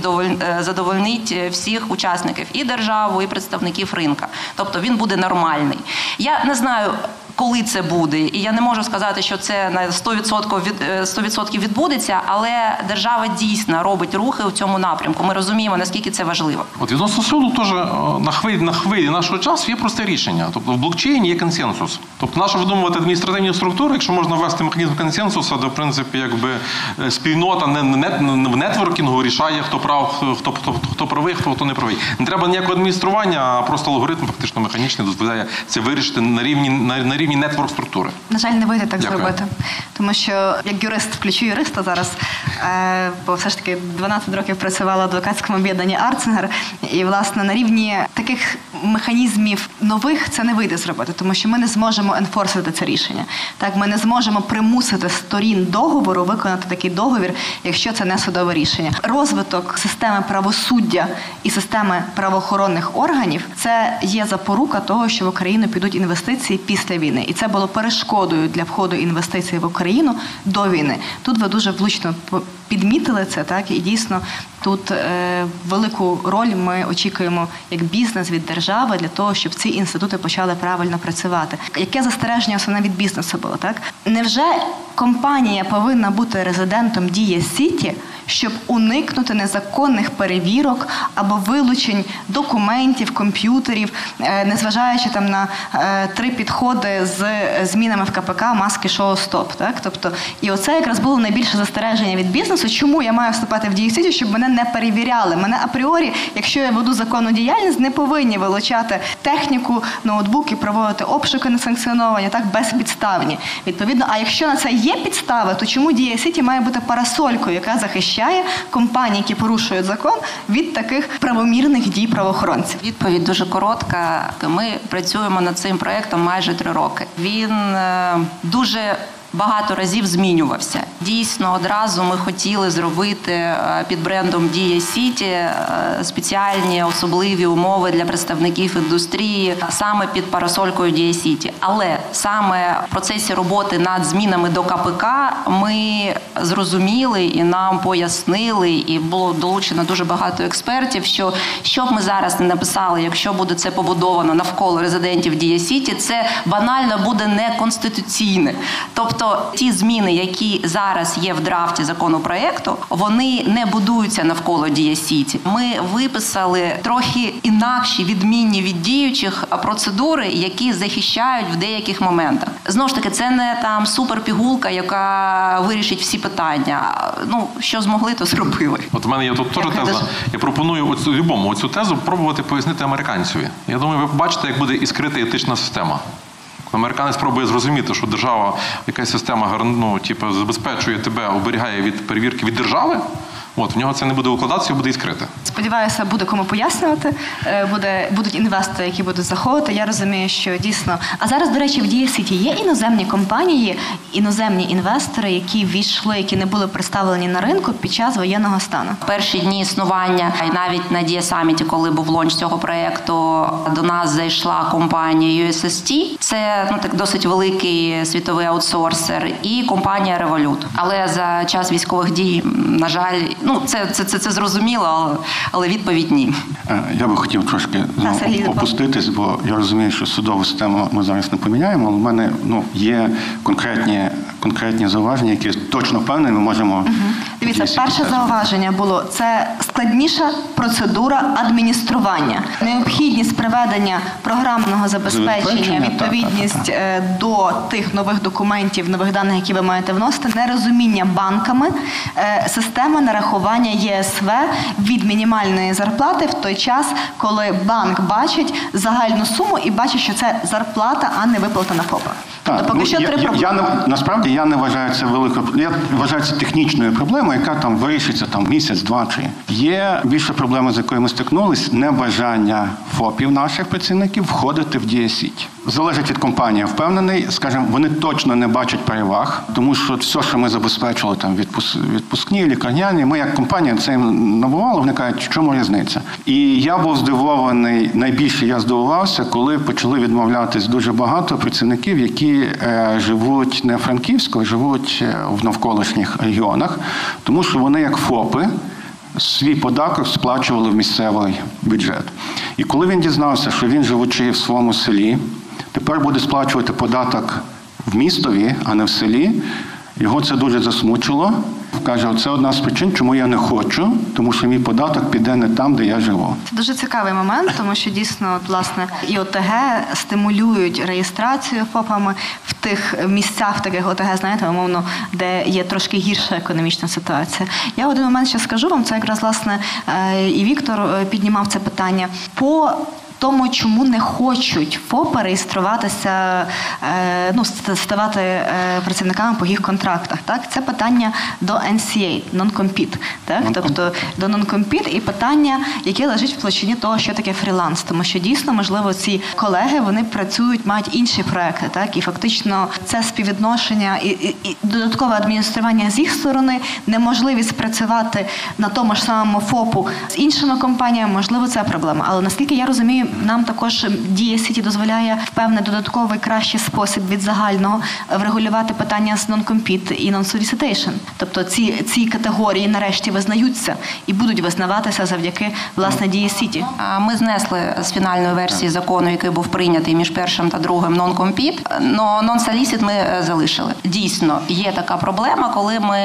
задовольнить всіх учасників і державу, і представників ринка. Тобто він буде нормальний. Я не знаю. Коли це буде, і я не можу сказати, що це на 100% від е, 100% відбудеться, але держава дійсно робить рухи в цьому напрямку. Ми розуміємо наскільки це важливо. От відносно суду теж е, на хвилі, на хвилі нашого часу є просте рішення. Тобто в блокчейні є консенсус. Тобто, нащо видумувати адміністративні структури, якщо можна ввести механізм консенсусу, де в принципі якби е, спільнота не, в нетворкінгу рішає, хто прав, хто, хто, хто правий, хто, хто не правий. Не треба ніякого адміністрування, а просто алгоритм фактично механічний дозволяє це вирішити на рівні на, на рівні нетворк структури. На жаль, не вийде так Дякую. зробити. тому що як юрист включу юриста зараз, е, бо все ж таки 12 років працювала в адвокатському об'єднанні Арцингер, і власне на рівні таких механізмів нових це не вийде зробити, тому що ми не зможемо енфорсити це рішення. Так, ми не зможемо примусити сторін договору виконати такий договір, якщо це не судове рішення. Розвиток системи правосуддя і системи правоохоронних органів це є запорука того, що в Україну підуть інвестиції після війни, і це було перешкодою для входу інвестицій в Україну до війни. Тут ви дуже влучно підмітили це, так і дійсно тут е, велику роль ми очікуємо як бізнес від держави для того, щоб ці інститути почали правильно працювати. Яке застереження основне від бізнесу було так? Невже компанія повинна бути резидентом Дія Сіті, щоб уникнути незаконних перевірок або вилучень документів, комп'ютерів, е, незважаючи там на е, три підходи з змінами в КПК, маски шоу стоп. Так, тобто, і оце якраз було найбільше застереження від бізнесу. Чому я маю вступати в Дія City, щоб мене не перевіряли? Мене апріорі, якщо я веду законну діяльність, не повинні вилучати техніку, ноутбуки, проводити обшуки несанкціоновані, так безпідставні. Відповідно, а якщо на це є підстави, то чому Дія City має бути парасолькою, яка захищає компанії, які порушують закон від таких правомірних дій правоохоронців? Відповідь дуже коротка. Ми працюємо над цим проектом майже три роки. Він е, дуже багато разів змінювався. Дійсно, одразу ми хотіли зробити е, під брендом Дія City е, спеціальні особливі умови для представників індустрії саме під парасолькою Дія City. Але саме в процесі роботи над змінами до КПК ми зрозуміли і нам пояснили, і було долучено дуже багато експертів. Що що б ми зараз не написали, якщо буде це побудовано навколо резидентів Дія City, це банально буде неконституційне. Тобто ті зміни, які зараз є в драфті законопроекту, вони не будуються навколо Дія Сіті. Ми виписали трохи інакші відмінні від діючих процедури, які захищають в деяких моментах. Знову ж таки, це не там суперпігулка, яка вирішить всі питання. Ну що змогли, то зробили. От в мене є тут теж теза. Я пропоную оцю любому оцю тезу пробувати пояснити американцеві. Я думаю, ви побачите, як буде іскрити етична система. Американець спробує зрозуміти, що держава, якась система ну, типу, забезпечує тебе, оберігає від перевірки від держави. От в нього це не буде укладатися, буде іскрити. Сподіваюся, буде кому пояснювати. Е, буде будуть інвестори, які будуть заходити. Я розумію, що дійсно. А зараз, до речі, в Дія Сіті є іноземні компанії, іноземні інвестори, які війшли, які не були представлені на ринку під час воєнного стану. Перші дні існування, і навіть на Дія Саміті, коли був лонч цього проєкту, до нас зайшла компанія USST. Це ну так досить великий світовий аутсорсер, і компанія Revolut. Але за час військових дій, на жаль, Ну, це це, це, це зрозуміло, але відповідь ні. Е, я би хотів трошки знову опуститись, бо я розумію, що судову систему ми зараз не поміняємо, але в мене ну, є конкретні конкретні зауваження, які точно впевнені, ми можемо. Угу. Дивіться, перше зауваження було це складніша процедура адміністрування, необхідність приведення програмного забезпечення, відповідність так, так, так. Е, до тих нових документів, нових даних, які ви маєте вносити, нерозуміння банками, е, системи нарахування ЄСВ від мінімальної зарплати в той час, коли банк бачить загальну суму і бачить, що це зарплата, а не виплата на ФОПа. Тобто, поки ну, що я, три я, я насправді я не вважаю це великою я вважаю це технічною проблемою, яка там вирішиться там місяць-два чи є більше проблема, з якою ми стикнулись, небажання ФОПів наших працівників входити в дієсіть. Залежить від компанії, впевнений, скажімо, вони точно не бачать переваг, тому що все, що ми забезпечили, там відпускні, лікарняні, ми як компанія це їм набувало, вони кажуть, в чому різниця. І я був здивований, найбільше я здивувався, коли почали відмовлятись дуже багато працівників, які е, живуть не в Франківську, а живуть е, в навколишніх регіонах, тому що вони як ФОПи. Свій податок сплачували в місцевий бюджет. І коли він дізнався, що він живучи в своєму селі, тепер буде сплачувати податок в містові, а не в селі. Його це дуже засмучило. Каже, це одна з причин, чому я не хочу, тому що мій податок піде не там, де я живу. Це дуже цікавий момент, тому що дійсно от, власне і ОТГ стимулюють реєстрацію ФОПами в тих місцях, в таких ОТГ, знаєте, умовно, де є трошки гірша економічна ситуація. Я один момент ще скажу вам. Це якраз власне е, і Віктор е, піднімав це питання по тому, чому не хочуть ФОПи реєструватися, е, ну ставати е, працівниками по їх контрактах. Так, це питання до NCA, non-compete, так, Non-compete. тобто до non-compete і питання, яке лежить в площині того, що таке фріланс, тому що дійсно можливо ці колеги вони працюють, мають інші проекти, так і фактично це співвідношення і, і, і додаткове адміністрування з їх сторони, неможливість працювати на тому ж самому ФОПу з іншими компаніями, можливо, це проблема. Але наскільки я розумію, нам також дія Сіті дозволяє в певний додатковий кращий спосіб від загального врегулювати питання з non-compete і non-solicitation. Тобто ці, ці категорії нарешті визнаються і будуть визнаватися завдяки власне дії Сіті. А Ми знесли з фінальної версії закону, який був прийнятий між першим та другим non-compete, но non-solicit ми е, залишили. Дійсно, є така проблема, коли ми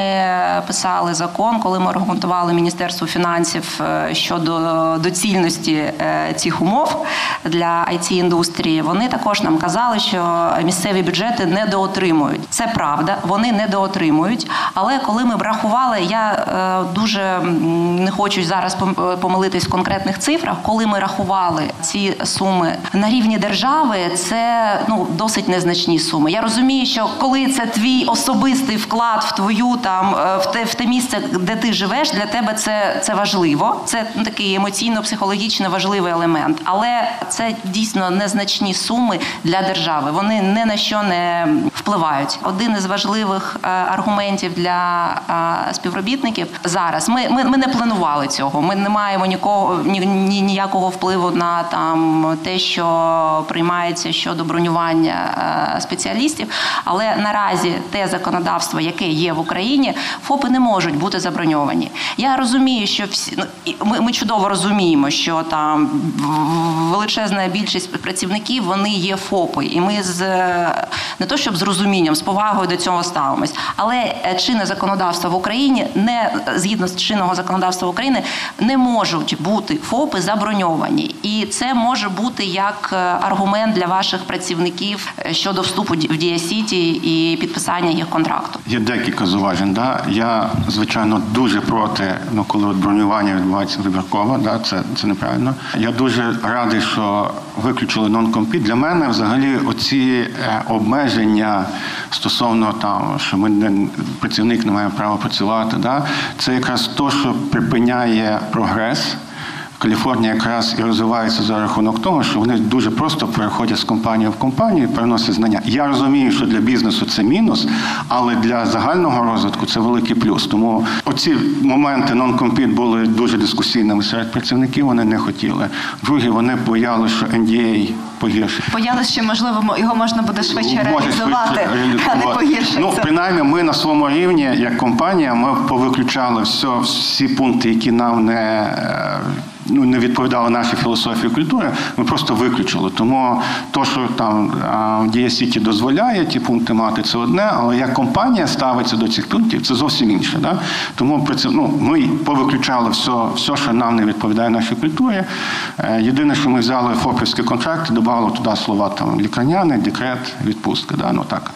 писали закон, коли ми аргументували Міністерству фінансів е, щодо доцільності е, цих умов для it індустрії. Вони також нам казали, що місцеві бюджети недоотримують. Це правда, вони недоотримують. Але коли ми врахували, я е, дуже не хочу зараз пом- помилитись в конкретних цифрах. Коли ми рахували ці суми на рівні держави, це ну досить незначні суми. Я розумію, що коли це твій особистий вклад в твою там е, в те в те місце, де ти живеш, для тебе це, це важливо. Це такий емоційно-психологічно важливий елемент. Але це дійсно незначні суми для держави. Вони ні на що не впливають. Один із важливих е, аргументів для е, співробітників зараз. Ми, ми, ми не планували цього. Ми не маємо нікого ні, ні, ніякого впливу на там те, що приймається щодо бронювання е, спеціалістів. Але наразі те законодавство, яке є в Україні, ФОПи не можуть бути заброньовані. Я розумію, що всі ну, ми, ми чудово розуміємо, що там величезна більшість працівників вони є ФОПи, і ми з е, не то щоб з розумінням, з повагою до цього ставимось. Але е, чинне законодавство в Україні не згідно з чинного законодавства України не можуть бути ФОПи заброньовані, і це може бути як е, аргумент для ваших працівників щодо вступу в Дія Сіті і підписання їх контракту. Є декілька зауважень. Да? Я, звичайно, дуже проти, ну, коли от бронювання відбувається вибірково, да? це, це неправильно. Я дуже радий, що виключили нон-компіт. Для мене взагалі оці е, обмеження стосовно там, що ми не, працівник не має права працювати, да? це якраз то, що припиняє прогрес. Каліфорнія якраз і розвивається за рахунок того, що вони дуже просто переходять з компанії в компанію, і переносять знання. Я розумію, що для бізнесу це мінус, але для загального розвитку це великий плюс. Тому оці моменти non-compete були дуже дискусійними серед працівників. Вони не хотіли. Другі вони боялися, що NDA погіршить. Боялися, що можливо його можна буде швидше реалізувати, а не реалізувати. погіршиться. Ну, принаймні, ми на своєму рівні, як компанія, ми повиключали все, всі пункти, які нам не, е, ну, не відповідали нашій філософії культури, ми просто виключили. Тому то, що там Дія Сіті дозволяє ті пункти мати, це одне, але як компанія ставиться до цих пунктів, це зовсім інше. Да? Тому при це- ну, ми повиключали все, все, що нам не відповідає нашій культурі. Е, Єдине, що ми взяли ФОПівські контракти, додали туди слова там лікарняний, декрет, відпустка. Да? Ну так,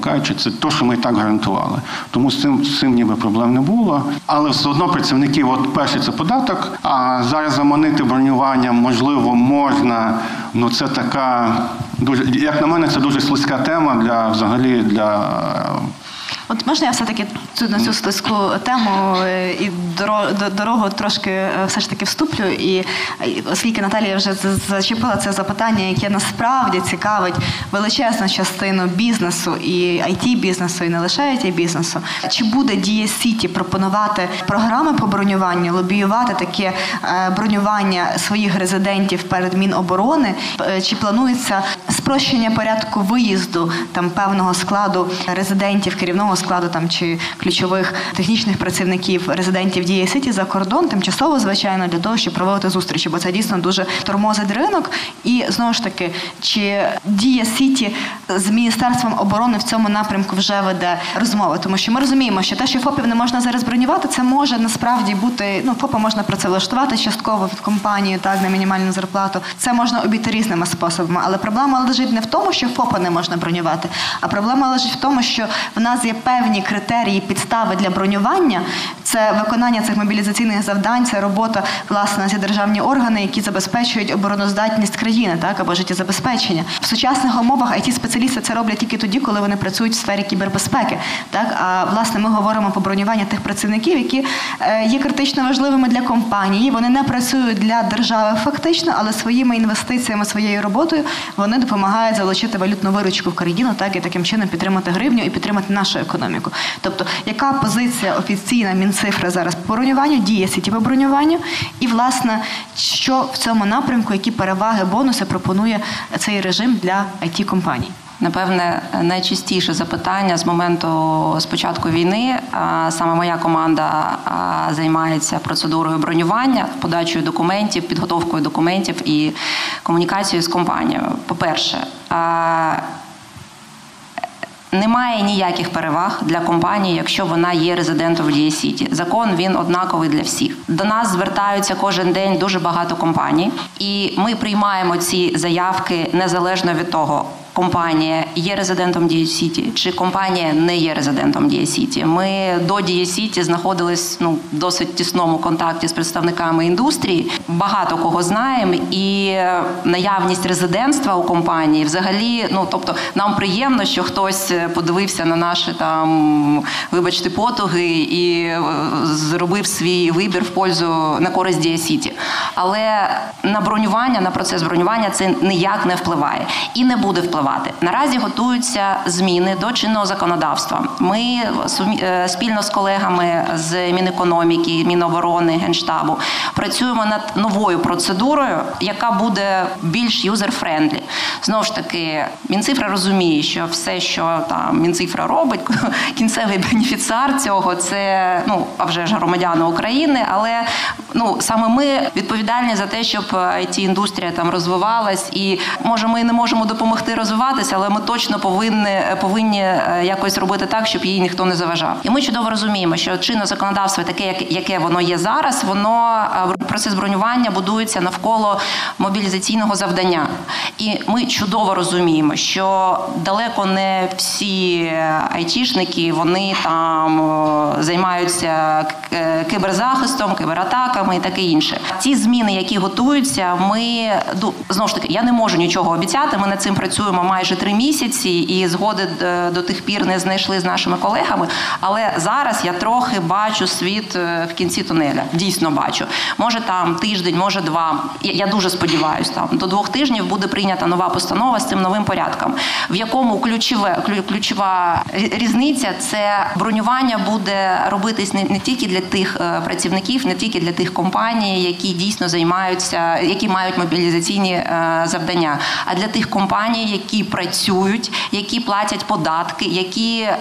кажучи, це те, що ми і так гарантували. Тому з цим, з цим ніби проблем не було. Але все одно працівників, от перший це податок, а зараз заманити бронюванням, можливо, можна. Ну це така дуже, як на мене, це дуже слизька тема для взагалі для. От можна я все-таки цю на цю слизьку тему е, і доро- дорогу трошки е, все ж таки вступлю. І оскільки Наталія вже зачепила це запитання, яке насправді цікавить величезну частину бізнесу і IT бізнесу, і не лише IT бізнесу, чи буде Дія City пропонувати програми по бронюванню, лобіювати таке е, бронювання своїх резидентів перед Міноборони? Чи планується спрощення порядку виїзду там певного складу резидентів, керівного складу там чи ключових технічних працівників резидентів Дія City за кордон, тимчасово, звичайно, для того, щоб проводити зустрічі, бо це дійсно дуже тормозить ринок. І знову ж таки, чи Дія Сіті з міністерством оборони в цьому напрямку вже веде розмови, тому що ми розуміємо, що те, що ФОПів не можна зараз бронювати, це може насправді бути ну ФОПа можна працевлаштувати частково від компанії, так на мінімальну зарплату. Це можна обійти різними способами, але проблема лежить не в тому, що ФОПа не можна бронювати, а проблема лежить в тому, що в нас є певні критерії підстави для бронювання. Це виконання цих мобілізаційних завдань, це робота власне ці державні органи, які забезпечують обороноздатність країни, так або життєзабезпечення. В сучасних умовах it спеціалісти це роблять тільки тоді, коли вони працюють в сфері кібербезпеки. Так а власне ми говоримо про бронювання тих працівників, які е, є критично важливими для компанії. Вони не працюють для держави фактично, але своїми інвестиціями, своєю роботою вони допомагають залучити валютну виручку в країну, так і таким чином підтримати гривню і підтримати нашу економіку. Тобто, яка позиція офіційна мінцифра зараз по бронюванню, діє сіті по бронюванню, і власне що в цьому напрямку, які переваги, бонуси пропонує цей режим для it компаній Напевне, найчастіше запитання з моменту спочатку війни. Саме моя команда займається процедурою бронювання, подачею документів, підготовкою документів і комунікацією з компанією. По-перше, немає ніяких переваг для компанії, якщо вона є резидентом в Дія Сіті. Закон він однаковий для всіх. До нас звертаються кожен день дуже багато компаній, і ми приймаємо ці заявки незалежно від того компанія є резидентом Дія City, чи компанія не є резидентом Дія City. Ми до Дія City знаходились ну в досить тісному контакті з представниками індустрії. Багато кого знаємо, і наявність резидентства у компанії взагалі, ну тобто, нам приємно, що хтось подивився на наші там, вибачте, потуги і е, зробив свій вибір в пользу на користь Дія City. Але на бронювання, на процес бронювання це ніяк не впливає і не буде впливати впливати. Наразі готуються зміни до чинного законодавства. Ми е, спільно з колегами з Мінекономіки, Міноборони, Генштабу працюємо над новою процедурою, яка буде більш user-friendly. Знову ж таки, мінцифра розуміє, що все, що там мінцифра робить, кінцевий бенефіціар цього це ну а вже ж громадяни України, але ну саме ми відповідальні за те, щоб it індустрія там розвивалась, і може ми не можемо допомогти розвивати розвиватися, але ми точно повинні повинні е, якось робити так, щоб їй ніхто не заважав. І ми чудово розуміємо, що чинне законодавство, таке, яке воно є зараз, воно е, процес бронювання будується навколо мобілізаційного завдання. І ми чудово розуміємо, що далеко не всі айтішники вони там займаються киберзахистом, кибератаками і таке інше. Ці зміни, які готуються, ми знову ж таки я не можу нічого обіцяти. Ми над цим працюємо майже три місяці, і згоди е, до тих пір не знайшли з нашими колегами. Але зараз я трохи бачу світ е, в кінці тунеля. Дійсно бачу. Може там тиждень, може два. Я дуже сподіваюся, там до двох тижнів буде прийнята нова постанова з цим новим порядком, в якому ключове ключова різниця це бронювання буде робитись не, не тільки для тих е, працівників, не тільки для тих компаній, які дійсно займаються, які мають мобілізаційні завдання, а для тих компаній, які які працюють, які платять податки, які е,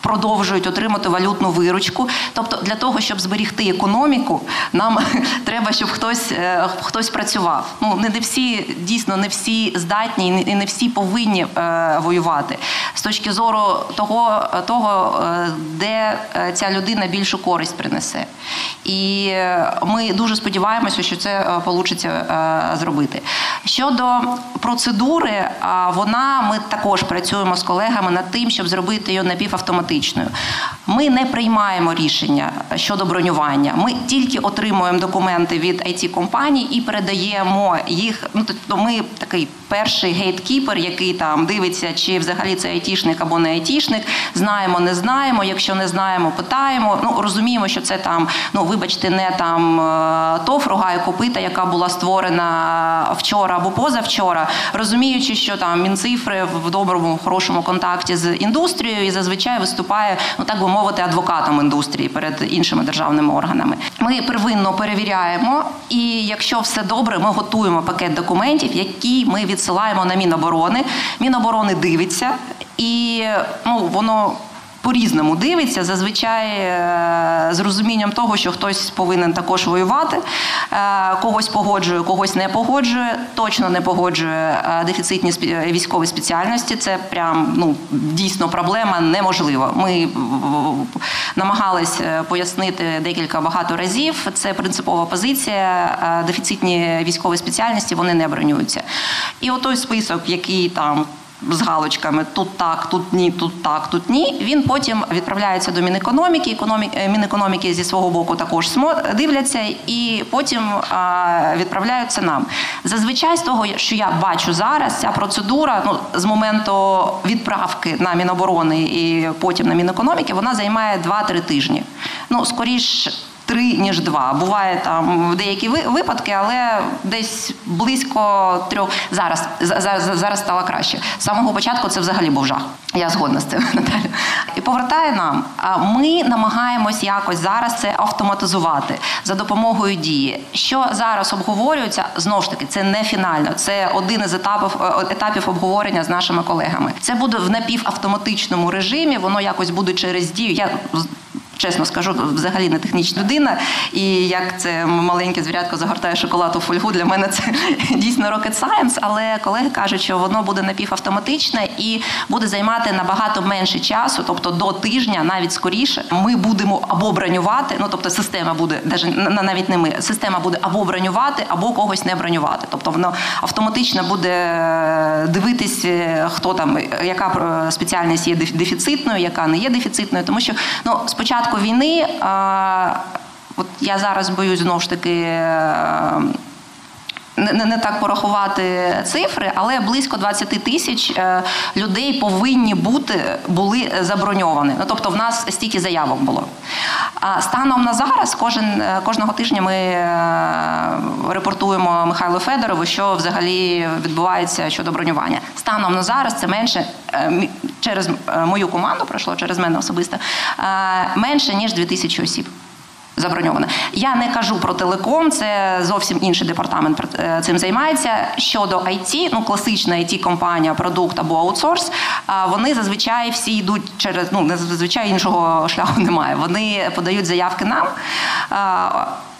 продовжують отримати валютну виручку. Тобто, для того, щоб зберігти економіку, нам треба, щоб хтось е, хтось працював. Ну не всі дійсно не всі здатні і не всі повинні е, воювати з точки зору того, того, е, де ця людина більшу користь принесе. І ми дуже сподіваємося, що це вийде зробити. Щодо процедури, вона ми також працюємо з колегами над тим, щоб зробити її напівавтоматичною автоматичною. Ми не приймаємо рішення щодо бронювання. Ми тільки отримуємо документи від it компаній і передаємо їх. Ну то ми такий перший гейткіпер, який там дивиться, чи взагалі це айтішник або не айтішник. Знаємо, не знаємо. Якщо не знаємо, питаємо. Ну розуміємо, що це там, ну вибачте, не там е, ТОВ і копита, яка була створена вчора або позавчора, розуміючи, що там мінцифри в доброму, хорошому контакті з індустрією і зазвичай виступає, ну так би мовити, адвокатом індустрії перед іншими державними органами. Ми первинно перевіряємо, і якщо все добре, ми готуємо пакет документів, які ми відсилаємо на Міноборони. Міноборони дивиться, і ну воно по-різному дивиться. Зазвичай е, з розумінням того, що хтось повинен також воювати, е, когось погоджує, когось не погоджує. Точно не погоджує е, дефіцитні військові спеціальності. Це прям ну дійсно проблема неможлива. Ми намагались пояснити декілька багато разів. Це принципова позиція. Дефіцитні військові спеціальності вони не бронюються. І отой список, який там. З галочками тут так, тут ні, тут так, тут ні. Він потім відправляється до Мінекономіки. Економі... е, Мінекономіки зі свого боку також дивляться і потім відправляються нам. Зазвичай з того, що я бачу зараз, ця процедура ну, з моменту відправки на Міноборони і потім на Мінекономіки, вона займає 2-3 тижні. Ну, скоріш. Три ніж два. Буває там деякі випадки, але десь близько трьох. Зараз за- за- зараз стало краще. З самого початку це взагалі був жах. Я згодна з цим, Наталя. І повертає нам. А Ми намагаємось якось зараз це автоматизувати за допомогою дії. Що зараз обговорюється, знову ж таки, це не фінально. Це один із етапів е, етапів обговорення з нашими колегами. Це буде в напівавтоматичному режимі. Воно якось буде через дію. Я Чесно скажу, взагалі не технічна людина. І як це маленьке звірятко загортає шоколад у фольгу, для мене це дійсно rocket science, Але колеги кажуть, що воно буде напівавтоматичне і буде займати набагато менше часу, тобто до тижня, навіть скоріше. Ми будемо або бронювати, ну тобто система буде, навіть не ми, система буде або бронювати, або когось не бронювати. Тобто воно автоматично буде е, дивитись, е, хто там, яка е, спеціальність є деф- дефіцитною, яка не є дефіцитною, тому що ну спочатку війни. От я зараз боюсь знову ж таки е, не, не, так порахувати цифри, але близько 20 тисяч е, людей повинні бути були заброньовані. Ну тобто, в нас стільки заявок було. А станом на зараз, кожен е, кожного тижня ми е, репортуємо Михайлу Федорову, що взагалі відбувається щодо бронювання. Станом на зараз це менше через мою команду пройшло через мене особисто менше ніж 2000 осіб заброньоване. Я не кажу про телеком, це зовсім інший департамент е, цим займається. Щодо IT, ну класична it компанія продукт або аутсорс. а Вони зазвичай всі йдуть через ну не зазвичай іншого шляху немає. Вони подають заявки нам.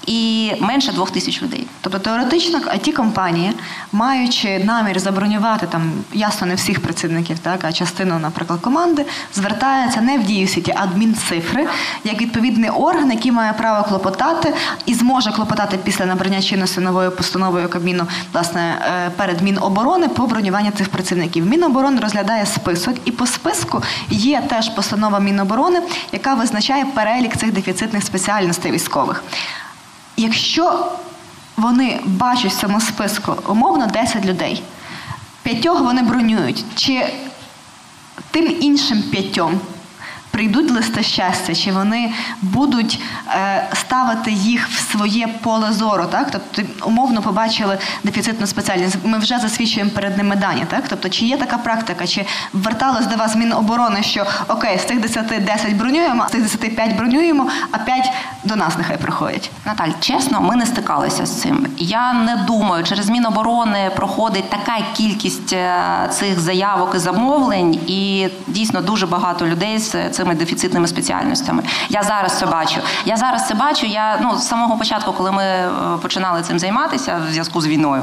І менше двох тисяч людей. Тобто теоретично it компанії, маючи намір забронювати там ясно не всіх працівників, так а частину, наприклад, команди, звертається не в дію сіті адмінцифри, як відповідний орган, який має право клопотати і зможе клопотати після набрання чинності новою постановою Кабміну, власне, е, перед Міноборони по бронюванню цих працівників. Міноборони розглядає список, і по списку є теж постанова Міноборони, яка визначає перелік цих дефіцитних спеціальностей військових. Якщо вони бачать в цьому списку умовно 10 людей, п'ятьох вони бронюють, чи тим іншим п'ятьом прийдуть листи щастя, чи вони будуть е, ставити їх в своє поле зору, так? Тобто, умовно побачили дефіцитну спеціальність. Ми вже засвідчуємо перед ними дані, так? Тобто, чи є така практика, чи верталось до вас Міноборони, що окей, з тих 10 10 бронюємо, з тих 10 5 бронюємо, а 5 до нас нехай приходять. Наталь, чесно, ми не стикалися з цим. Я не думаю, через Міноборони проходить така кількість е, цих заявок і замовлень, і дійсно дуже багато людей з цими дефіцитними спеціальностями. Я зараз це бачу. Я зараз це бачу. Я ну з самого початку, коли ми е, починали цим займатися в зв'язку з війною,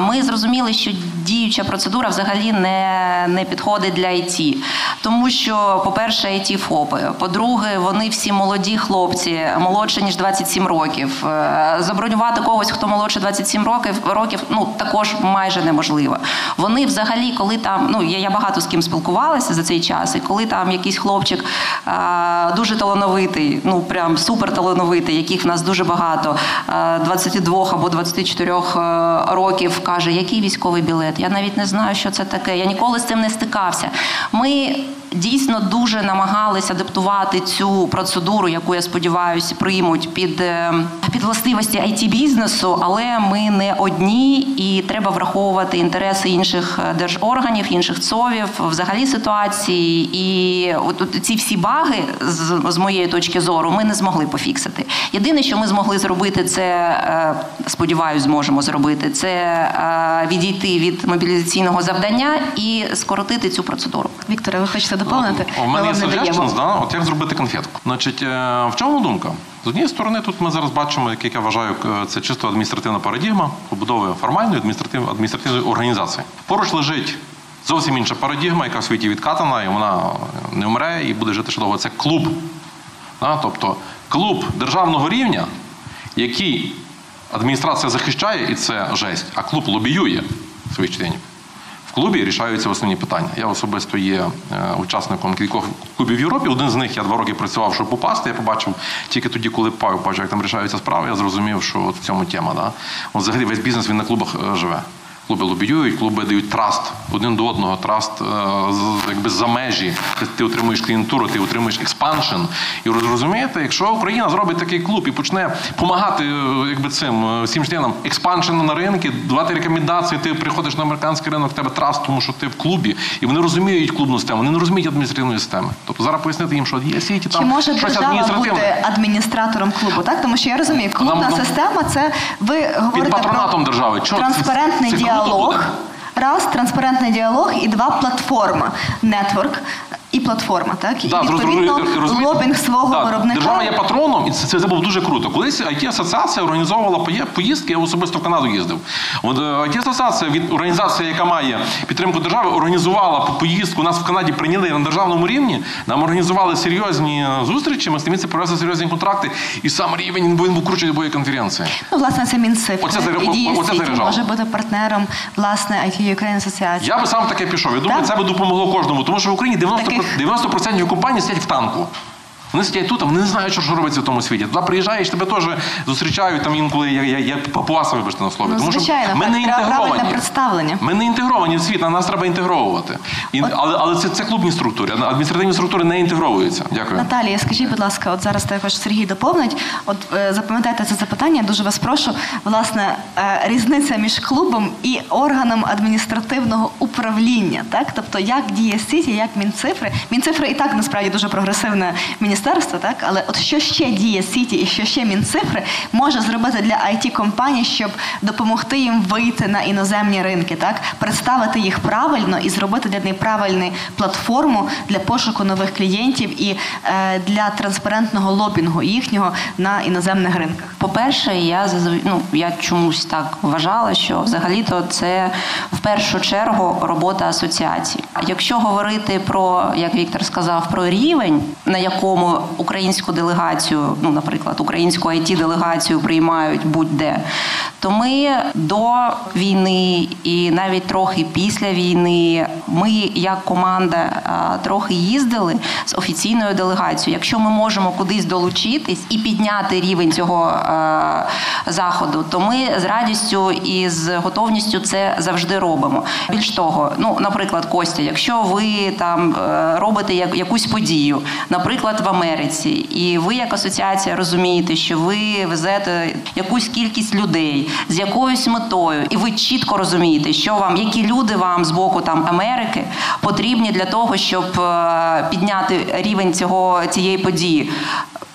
ми зрозуміли, що діюча процедура взагалі не, не підходить для ІТ. Тому що, по-перше, it ФОПи, по-друге, вони всі молоді хлопці, молодше ніж 27 років. Е, Забронювати когось, хто молодше 27 років, років, ну також майже неможливо. Вони взагалі, коли там, ну я, я багато з ким спілкувалася за цей час, і коли там якийсь хлопчик е, дуже талановитий, ну прям супер талановитий, яких в нас дуже багато, е, 22 або 24 е, років, каже, який військовий білет? Я навіть не знаю, що це таке. Я ніколи з цим не стикався. Ми дійсно дуже намагалися адаптувати цю процедуру, яку я сподіваюся, приймуть під, е, під властивості it бізнесу, але ми не одні, і треба враховувати інтереси інших е, держорганів, інших ЦОВів, взагалі ситуації. І от, ці всі баги, з, з моєї точки зору, ми не змогли пофіксити. Єдине, що ми змогли зробити, це е, сподіваюсь, зможемо зробити, це відійти від мобілізаційного завдання і скоротити цю процедуру. Вікторе, ви хочете доповнити? У мене є suggestions, да? от як зробити конфетку. Значить, е, в чому думка? З однієї сторони, тут ми зараз бачимо, як я вважаю, е, це чисто адміністративна парадігма побудови формальної адміністративної адміністративної організації. Поруч лежить зовсім інша парадігма, яка в світі відкатана, і вона не вмре і буде жити ще довго. Це клуб. Да? Тобто клуб державного рівня, який адміністрація захищає, і це жесть, а клуб лобіює своїх членів. Клубі рішаються основні питання. Я особисто є е, учасником кількох клубів в Європі. Один з них я два роки працював, щоб попасти. Я побачив тільки тоді, коли бачив, як там рішаються справи. Я зрозумів, що в цьому тема. Да? От взагалі весь бізнес він на клубах е, живе. Клуби лобіюють, клуби дають траст один до одного, траст е, якби за межі. Ти, отримуєш клієнтуру, ти отримуєш expansion. І розумієте, якщо Україна зробить такий клуб і почне допомагати якби цим е, всім членам expansion на ринки, давати рекомендації, ти приходиш на американський ринок, в тебе траст, тому що ти в клубі, і вони розуміють клубну систему, вони не розуміють адміністративної системи. Тобто зараз пояснити їм, що є City там Чи може щось держава бути адміністратором клубу? Так, тому що я розумію, клубна система це ви говорите патронатом про держави. Чого? транспарентний діалог. Буде. Раз транспарентний діалог і два платформа, нетворк і платформа. Так і Да, відповідно зрозуміло, розумію. лобінг свого Да, виробника. Держава є патроном, і це, це, це було дуже круто. Колись it асоціація організовувала поїздки, я особисто в Канаду їздив. От it асоціація від організації, яка має підтримку держави, організувала поїздку. Нас в Канаді прийняли на державному рівні. Нам організували серйозні е, зустрічі. Ми тим привезли серйозні контракти, і сам рівень він був- круче любої конференції. Ну, власне, це Мінцифри. Оце і Дія оце заряджало. може бути партнером власне IT Ukraine асоціації. Я би сам таке пішов. Я думаю, Так. це би допомогло кожному, тому що в Україні 90%, Таких- 90% компаній сидять в танку. Вони сидять тут, а вони не знають, що, робиться в тому світі. Туди приїжджаєш, тебе теж зустрічають там інколи я, я, я папуаса, вибачте на слові. Ну, тому звичайно, що ми не інтегровані. представлення. Ми не інтегровані в світ, на нас треба інтегровувати. І, От- але але це, це клубні структури, адміністративні структури не інтегровуються. Дякую. Наталія, скажіть, будь ласка, от зараз також Сергій доповнить. От е, запам'ятайте це запитання. Дуже вас прошу. Власне, е, різниця між клубом і органом адміністративного управління, так тобто як діє Сіті, як Мінцифри. Мінцифри і так насправді дуже прогресивне міністерство, так але от що ще діє Сіті і що ще Мінцифри може зробити для it компаній, щоб допомогти їм вийти на іноземні ринки, так представити їх правильно і зробити для них правильну платформу для пошуку нових клієнтів і е, для транспарентного лобінгу їхнього на іноземних ринках. По-перше, я зазв- ну, я чомусь так вважала, що взагалі-то це в першу чергу робота асоціації. Якщо говорити про, як Віктор сказав, про рівень, на якому українську делегацію, ну, наприклад, українську it делегацію приймають будь-де, то ми до війни і навіть трохи після війни, ми як команда трохи їздили з офіційною делегацією. Якщо ми можемо кудись долучитись і підняти рівень цього е, заходу, то ми з радістю і з готовністю це завжди робимо. Більш того, ну наприклад, Костя, якщо ви там е, робите якусь подію, наприклад, в Америці, і ви як асоціація розумієте, що ви везете якусь кількість людей з якоюсь метою, і ви чітко розумієте, що вам, які люди вам з боку там Америки потрібні для того, щоб е, підняти рівень цього цієї події.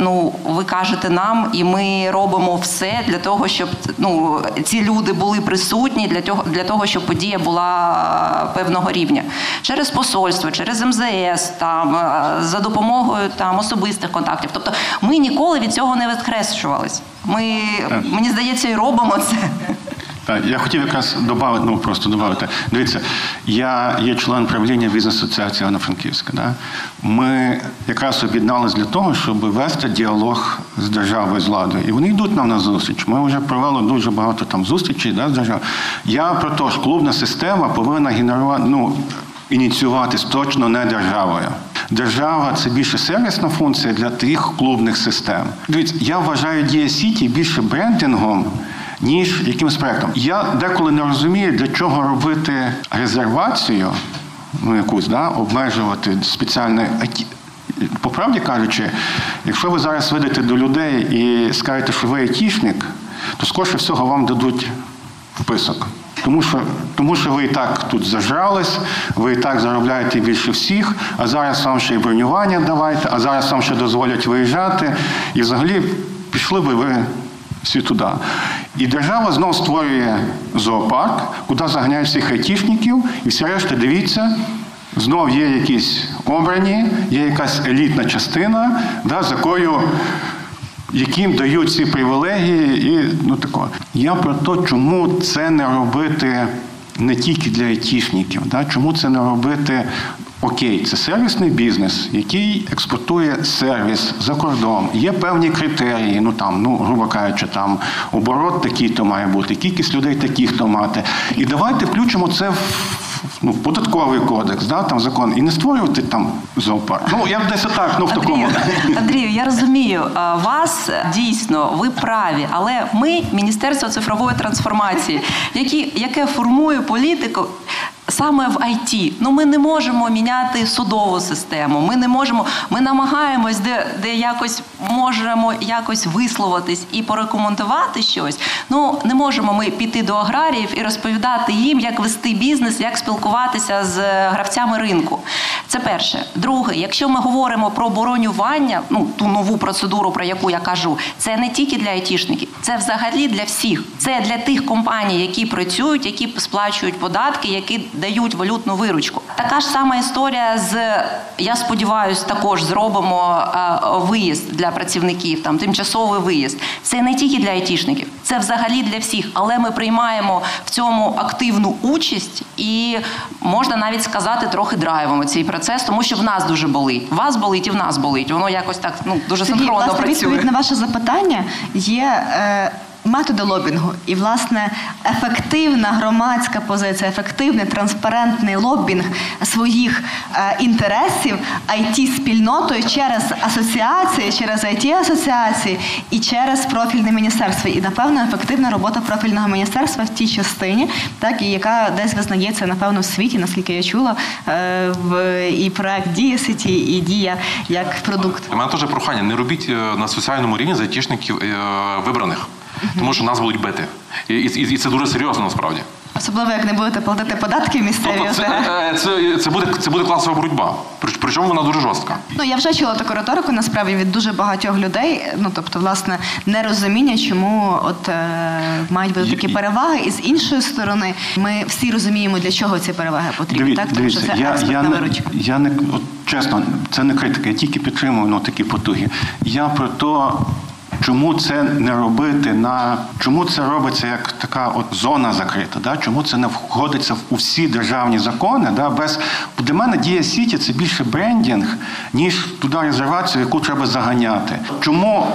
Ну, ви кажете нам, і ми робимо все для того, щоб ну ці люди були присутні для того, для того, щоб подія була е, певного рівня через посольство, через МЗС, там е, за допомогою там особистих контактів. Тобто, ми ніколи від цього не відкреслювались. Ми мені здається, і робимо це. Так, я хотів якраз додати, ну просто додати. Дивіться, я є член правління бізнес-асоціації Івано-Франківська. Да? Ми якраз об'єдналися для того, щоб вести діалог з державою, з владою. І вони йдуть нам на зустріч. Ми вже провели дуже багато там зустрічей да, з державою. Я про те, що клубна система повинна генерувати, ну, ініціюватись точно не державою. Держава це більше сервісна функція для тих клубних систем. Дивіться, я вважаю Дія Сіті більше брендингом, ніж якимось проектом. Я деколи не розумію, для чого робити резервацію, ну якусь, да, обмежувати спеціальне IT по правді кажучи, якщо ви зараз вийдете до людей і скажете, що ви айтішник, то скорше всього вам дадуть вписок. Тому що, тому що ви і так тут зажрались, ви і так заробляєте більше всіх, а зараз вам ще й бронювання давайте, а зараз вам ще дозволять виїжджати. І взагалі пішли би ви всі туди. І держава знов створює зоопарк, куди заганяють всіх айтішників, і всі решта, дивіться, знов є якісь обрані, є якась елітна частина, да, за якою яким дають ці привілегії, і ну тако. Я про те, чому це не робити не тільки для айтішників, да? чому це не робити. Окей, це сервісний бізнес, який експортує сервіс за кордон. Є певні критерії. Ну там, ну грубо кажучи, там оборот такий то має бути, кількість людей таких то мати. І давайте включимо це в ну, податковий кодекс, да, там закон, і не створювати там зоопарк. Ну я б десь отак, ну в такому. Андрію, Андрію, я розумію, вас дійсно ви праві, але ми Міністерство цифрової трансформації, які, яке формує політику. Саме в ІТ. ну ми не можемо міняти судову систему. Ми не можемо. Ми намагаємось, де де якось можемо якось висловитись і порекомендувати щось. Ну не можемо ми піти до аграріїв і розповідати їм, як вести бізнес, як спілкуватися з гравцями ринку. Це перше. Друге, якщо ми говоримо про бронювання, ну ту нову процедуру, про яку я кажу, це не тільки для айтішників, це взагалі для всіх. Це для тих компаній, які працюють, які сплачують податки, які дають валютну виручку. Така ж сама історія з я сподіваюся, також зробимо е, виїзд для працівників, там тимчасовий виїзд. Це не тільки для айтішників, це взагалі для всіх. Але ми приймаємо в цьому активну участь, і можна навіть сказати, трохи драйвимо цей процес, тому що в нас дуже болить. Вас болить і в нас болить. Воно якось так ну дуже синхронно власне, працює. відповідь на ваше запитання є. Е... Методи лобінгу і власне ефективна громадська позиція, ефективний транспарентний лобінг своїх е, інтересів it спільнотою через асоціації, через it асоціації і через профільне міністерство. І напевно ефективна робота профільного міністерства в тій частині, так і яка десь визнається напевно в світі, наскільки я чула, е, в і проект Дія Сіті, і дія як продукт. У мене теж прохання, не робіть е, на соціальному рівні за айтішників е, вибраних, тому що нас будуть бити. І, і, і це дуже серйозно насправді. Особливо як не будете платити податки місцеві. Тобто це, е, це, це, буде, це буде класова боротьба. При- Причому вона дуже жорстка. Ну я вже чула таку риторику насправді від дуже багатьох людей. Ну тобто, власне, нерозуміння, чому от е, мають бути такі переваги, і з іншої сторони, ми всі розуміємо, для чого ці переваги потрібні. Диві- так тому дивіться, що це я, я, не, виручка. я не от чесно, це не критика, я тільки підтримую ну, такі потуги. Я про те, чому це не робити на чому це робиться як така от зона закрита, да? чому це не входиться у всі державні закони, да? без для мене Дія City це більше брендінг, ніж туди резервацію, яку треба заганяти. Чому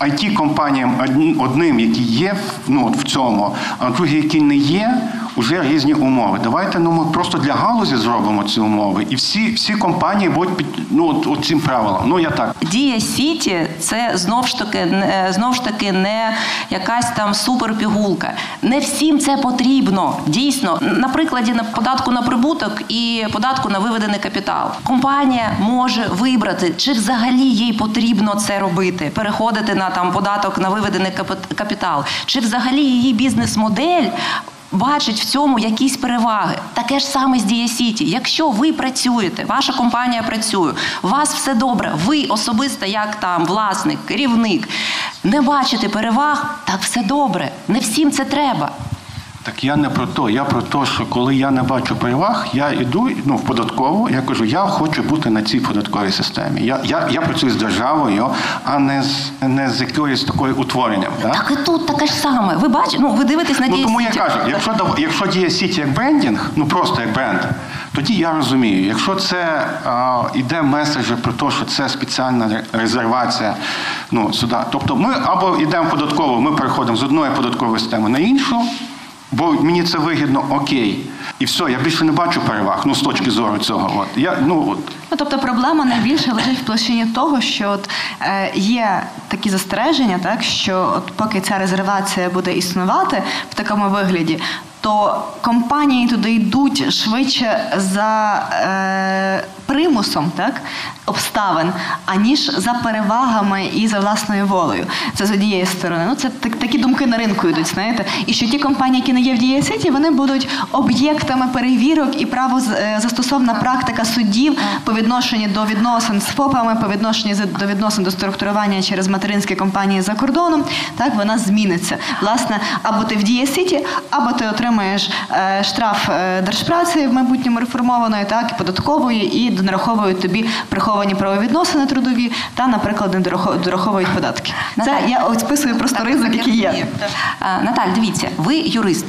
IT компаніям одним, які є ну, в цьому, а другі, які не є, вже різні умови. Давайте ну, ми просто для галузі зробимо ці умови, і всі, всі компанії будуть під ну, от, от цим правилам. Ну я так. Дія City це знов ж таки знов ж таки не якась там суперпігулка. Не всім це потрібно. Дійсно, на прикладі на податку на прибуток і податку на виведений капітал. Компанія може вибрати, чи взагалі їй потрібно це робити, переходити на там податок на виведений капі- капітал, чи взагалі її бізнес-модель. Бачить в цьому якісь переваги. Таке ж саме з Дія Сіті. Якщо ви працюєте, ваша компанія працює, у вас все добре, ви особисто, як там власник, керівник, не бачите переваг, так все добре. Не всім це треба. Так я не про то. Я про те, що коли я не бачу переваг, я йду ну, в податкову, я кажу, я хочу бути на цій податковій системі. Я, я, я працюю з державою, а не з не з якоюсь такою утворенням. Да? Так і тут таке ж саме. Ви бачите, ну ви дивитесь на Ну тому я кажу, якщо якщо діє сіті як брендінг, ну просто як бренд, тоді я розумію. Якщо це а, іде меседжі про те, що це спеціальна ре- резервація, ну сюди. Тобто ми або йдемо в податкову, ми переходимо з одної податкової системи на іншу. Бо мені це вигідно, окей. І все, я більше не бачу переваг, ну з точки зору цього. От я ну от Ну, тобто проблема найбільше лежить в площині того, що от, е, є такі застереження, так що от поки ця резервація буде існувати в такому вигляді, то компанії туди йдуть швидше за е, примусом, так обставин, аніж за перевагами і за власною волею. Це з однієї сторони. Ну це так, такі думки на ринку йдуть. Знаєте, і що ті компанії, які не є в Дія Сіті, вони будуть об'єктами перевірок і право е, застосовна практика суддів по відношенню до відносин з ФОПами, по відношенню до відносин до структурування через материнські компанії за кордоном. Так вона зміниться. Власне, або ти в Дія Сіті, або ти отримаєш е, штраф е, держпраці в майбутньому реформованої, так і податкової, і донараховують тобі приховані правовідносини трудові та, наприклад, не дораховують податки. Це я списую просто ризик, який є. Наталь, дивіться, ви юрист.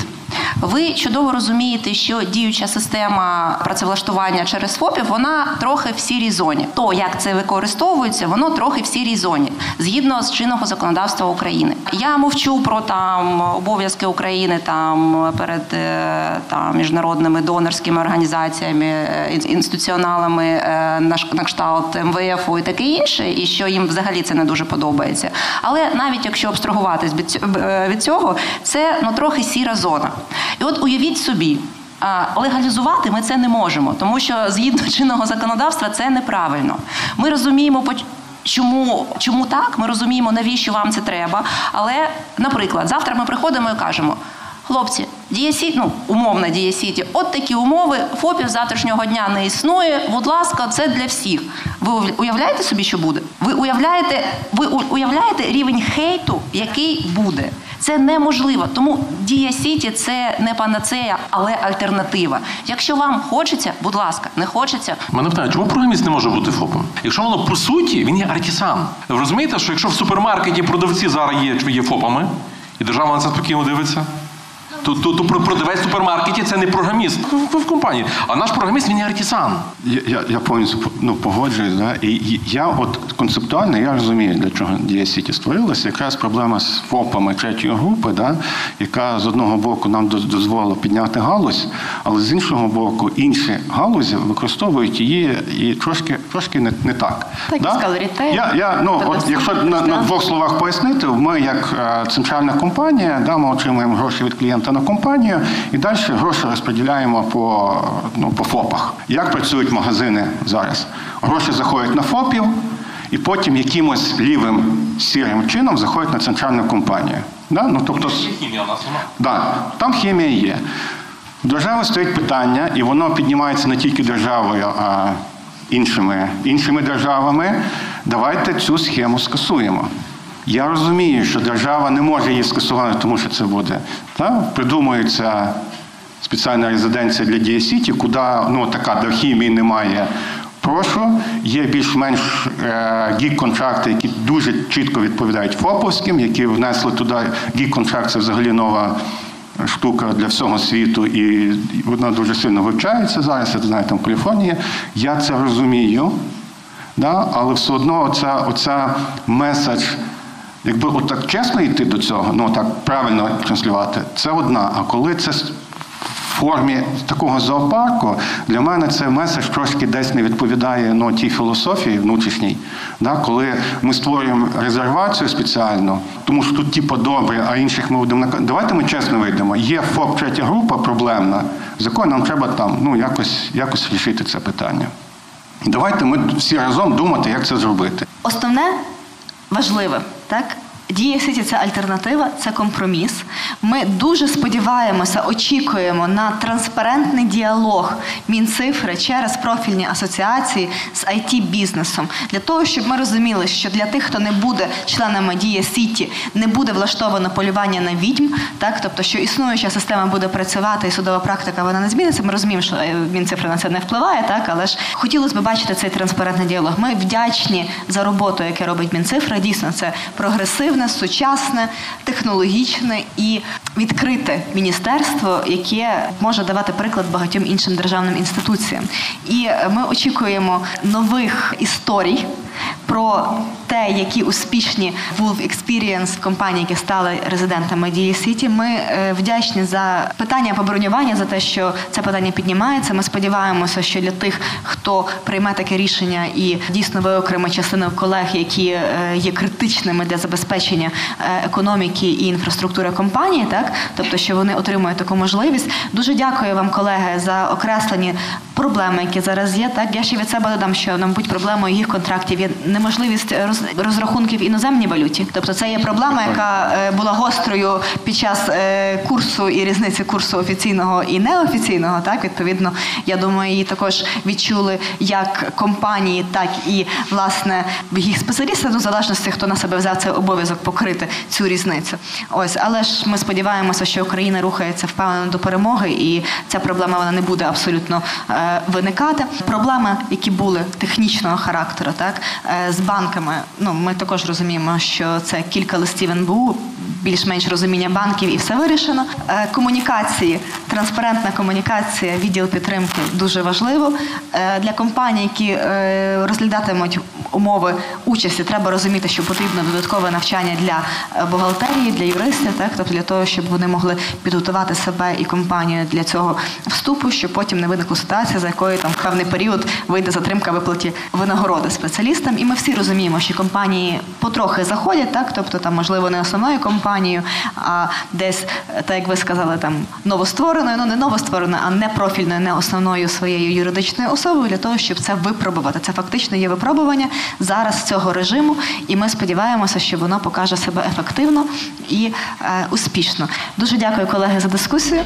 Ви чудово розумієте, що діюча система працевлаштування через ФОПів вона трохи в сірій зоні. То як це використовується, воно трохи в сірій зоні згідно з чинного законодавства України. Я мовчу про там обов'язки України там перед е, там міжнародними донорськими організаціями, е, інституціоналами е, на кшталт МВФ і таке інше, і що їм взагалі це не дуже подобається. Але навіть якщо абстрагуватись від цього, це ну трохи сіра зона. І от уявіть собі, легалізувати ми це не можемо, тому що згідно чинного законодавства це неправильно. Ми розуміємо, Чому чому так? Ми розуміємо, навіщо вам це треба. Але, наприклад, завтра ми приходимо і кажемо: хлопці, дієсіті, ну умовна дієсіті, от такі умови ФОПів завтрашнього дня не існує. Будь ласка, це для всіх. Ви уявляєте собі, що буде? Ви уявляєте, ви уявляєте рівень хейту, який буде? Це неможливо. Тому дія сіті це не панацея, але альтернатива. Якщо вам хочеться, будь ласка, не хочеться. Мене питають, чому програміст не може бути ФОПом? Якщо воно по суті, він є артісан. Ви розумієте, що якщо в супермаркеті продавці зараз є, є ФОПами, і держава на це спокійно дивиться. То, то, то продавець в супермаркеті це не програміст в компанії. А наш програміст він є артисан. Я я, я повністю ну, погоджуюсь. Да? І, і я от концептуально я розумію, для чого Дія Сіті створилася. Якраз проблема з ФОПами третьої групи, да? яка з одного боку нам дозволила підняти галузь, але з іншого боку, інші галузі використовують її і трошки трошки не не так. Так, да? Я, я, ну, от, Якщо на, на двох словах пояснити, ми як е, центральна компанія, да, ми отримуємо гроші від клієнта на компанію і далі гроші розподіляємо по ну, по ФОПах. Як працюють магазини зараз? Гроші заходять на ФОПів і потім якимось лівим сірим чином заходять на центральну компанію. Да? Ну, тобто, Хімія у нас? Да, Там хімія є. У держави стоїть питання, і воно піднімається не тільки державою, а іншими, іншими державами. Давайте цю схему скасуємо. Я розумію, що держава не може її скасувати, тому що це буде. Так? Придумується спеціальна резиденція для дієсіті, куди ну, така до хімії немає. Прошу, є більш-менш е, гік-контракти, які дуже чітко відповідають ФОПовським, які внесли туди гік-контракт, це взагалі нова штука для всього світу, і вона дуже сильно вивчається зараз, я знаю, там в. Я це розумію, да? але все одно оця, оця меседж. Якби отак чесно йти до цього, ну так правильно транслювати, це одна. А коли це в формі такого зоопарку, для мене це меседж трошки десь не відповідає ну, тій філософії внутрішній. Да? Коли ми створюємо резервацію спеціально, тому що тут типу добре, а інших ми будемо Давайте ми чесно вийдемо. Є ФОП третя група проблемна, з якою нам треба там ну, якось, якось рішити це питання. Давайте ми всі разом думати, як це зробити. Основне важливе, так? Дія Сіті це альтернатива, це компроміс. Ми дуже сподіваємося, очікуємо на транспарентний діалог Мінцифри через профільні асоціації з it бізнесом для того, щоб ми розуміли, що для тих, хто не буде членами Дія Сіті, не буде влаштовано полювання на відьм, так тобто, що існуюча система буде працювати, і судова практика вона не зміниться. Ми розуміємо, що е, Мінцифри на це не впливає, так але ж хотілося б бачити цей транспарентний діалог. Ми вдячні за роботу, яку робить Мінцифра. Дійсно, це прогресивне ефективне, сучасне, технологічне і відкрите міністерство, яке може давати приклад багатьом іншим державним інституціям. І ми очікуємо нових історій про те, які успішні Wolf Experience компанії, які стали резидентами Дії Сіті. Ми е, вдячні за питання по бронюванню, за те, що це питання піднімається. Ми сподіваємося, що для тих, хто прийме таке рішення і дійсно виокреме частину колег, які е, є критичними для забезпечення е, економіки і інфраструктури компанії, так тобто, що вони отримують таку можливість. Дуже дякую вам, колеги, за окреслені проблеми, які зараз є. Так я ще від себе додам, що мабуть проблемою їх контрактів є неможливість розрахунків в іноземній валюті. Тобто, це є проблема, яка е, була гострою під час е, курсу і різниці курсу офіційного і неофіційного. Так, відповідно, я думаю, її також відчули як компанії, так і власне їх спеціалісти, до залежності, хто на себе взяв цей обов'язок покрити цю різницю. Ось, але ж ми сподіваємося, що Україна рухається впевнено до перемоги, і ця проблема вона не буде абсолютно е, виникати. Проблеми, які були технічного характеру, так з банками. Ну ми також розуміємо, що це кілька листів НБУ більш-менш розуміння банків і все вирішено. Е, комунікації, транспарентна комунікація, відділ підтримки дуже важливо е, для компаній, які е, розглядатимуть умови участі. Треба розуміти, що потрібно додаткове навчання для бухгалтерії, для юристів, так тобто для того, щоб вони могли підготувати себе і компанію для цього вступу, щоб потім не виникла ситуація, за якою там в певний період вийде затримка виплаті винагороди спеціалістам. І ми всі розуміємо, що компанії потрохи заходять, так тобто там можливо не основною компанією, а десь, так як ви сказали, там новоствореною, ну не новоствореною, а не профільною, не основною своєю юридичною особою для того, щоб це випробувати. Це фактично є випробування зараз цього режиму, і ми сподіваємося, що воно покаже себе ефективно і е, успішно. Дуже дякую, колеги, за дискусію.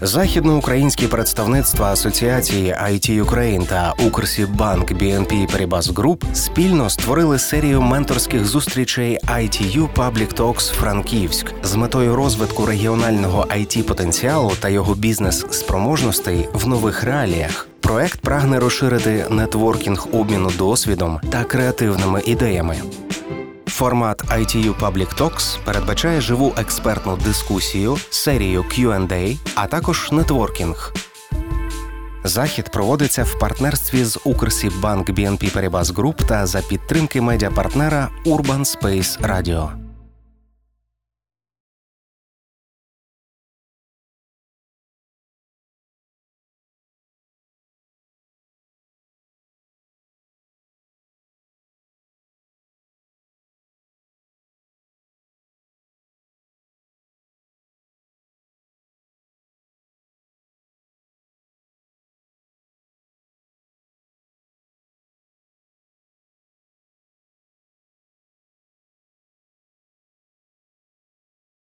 Західноукраїнські представництва Асоціації IT Ukraine та Укрсібанк BNP Paribas Group спільно створили серію менторських зустрічей ITU Public Talks Франківськ з метою розвитку регіонального it потенціалу та його бізнес-спроможностей в нових реаліях. Проект прагне розширити нетворкінг обміну досвідом та креативними ідеями. Формат ITU Public Talks передбачає живу експертну дискусію, серію Q&A, а також нетворкінг. Захід проводиться в партнерстві з Укрсібанк BNP Paribas Group та за підтримки медіапартнера Urban Space Radio.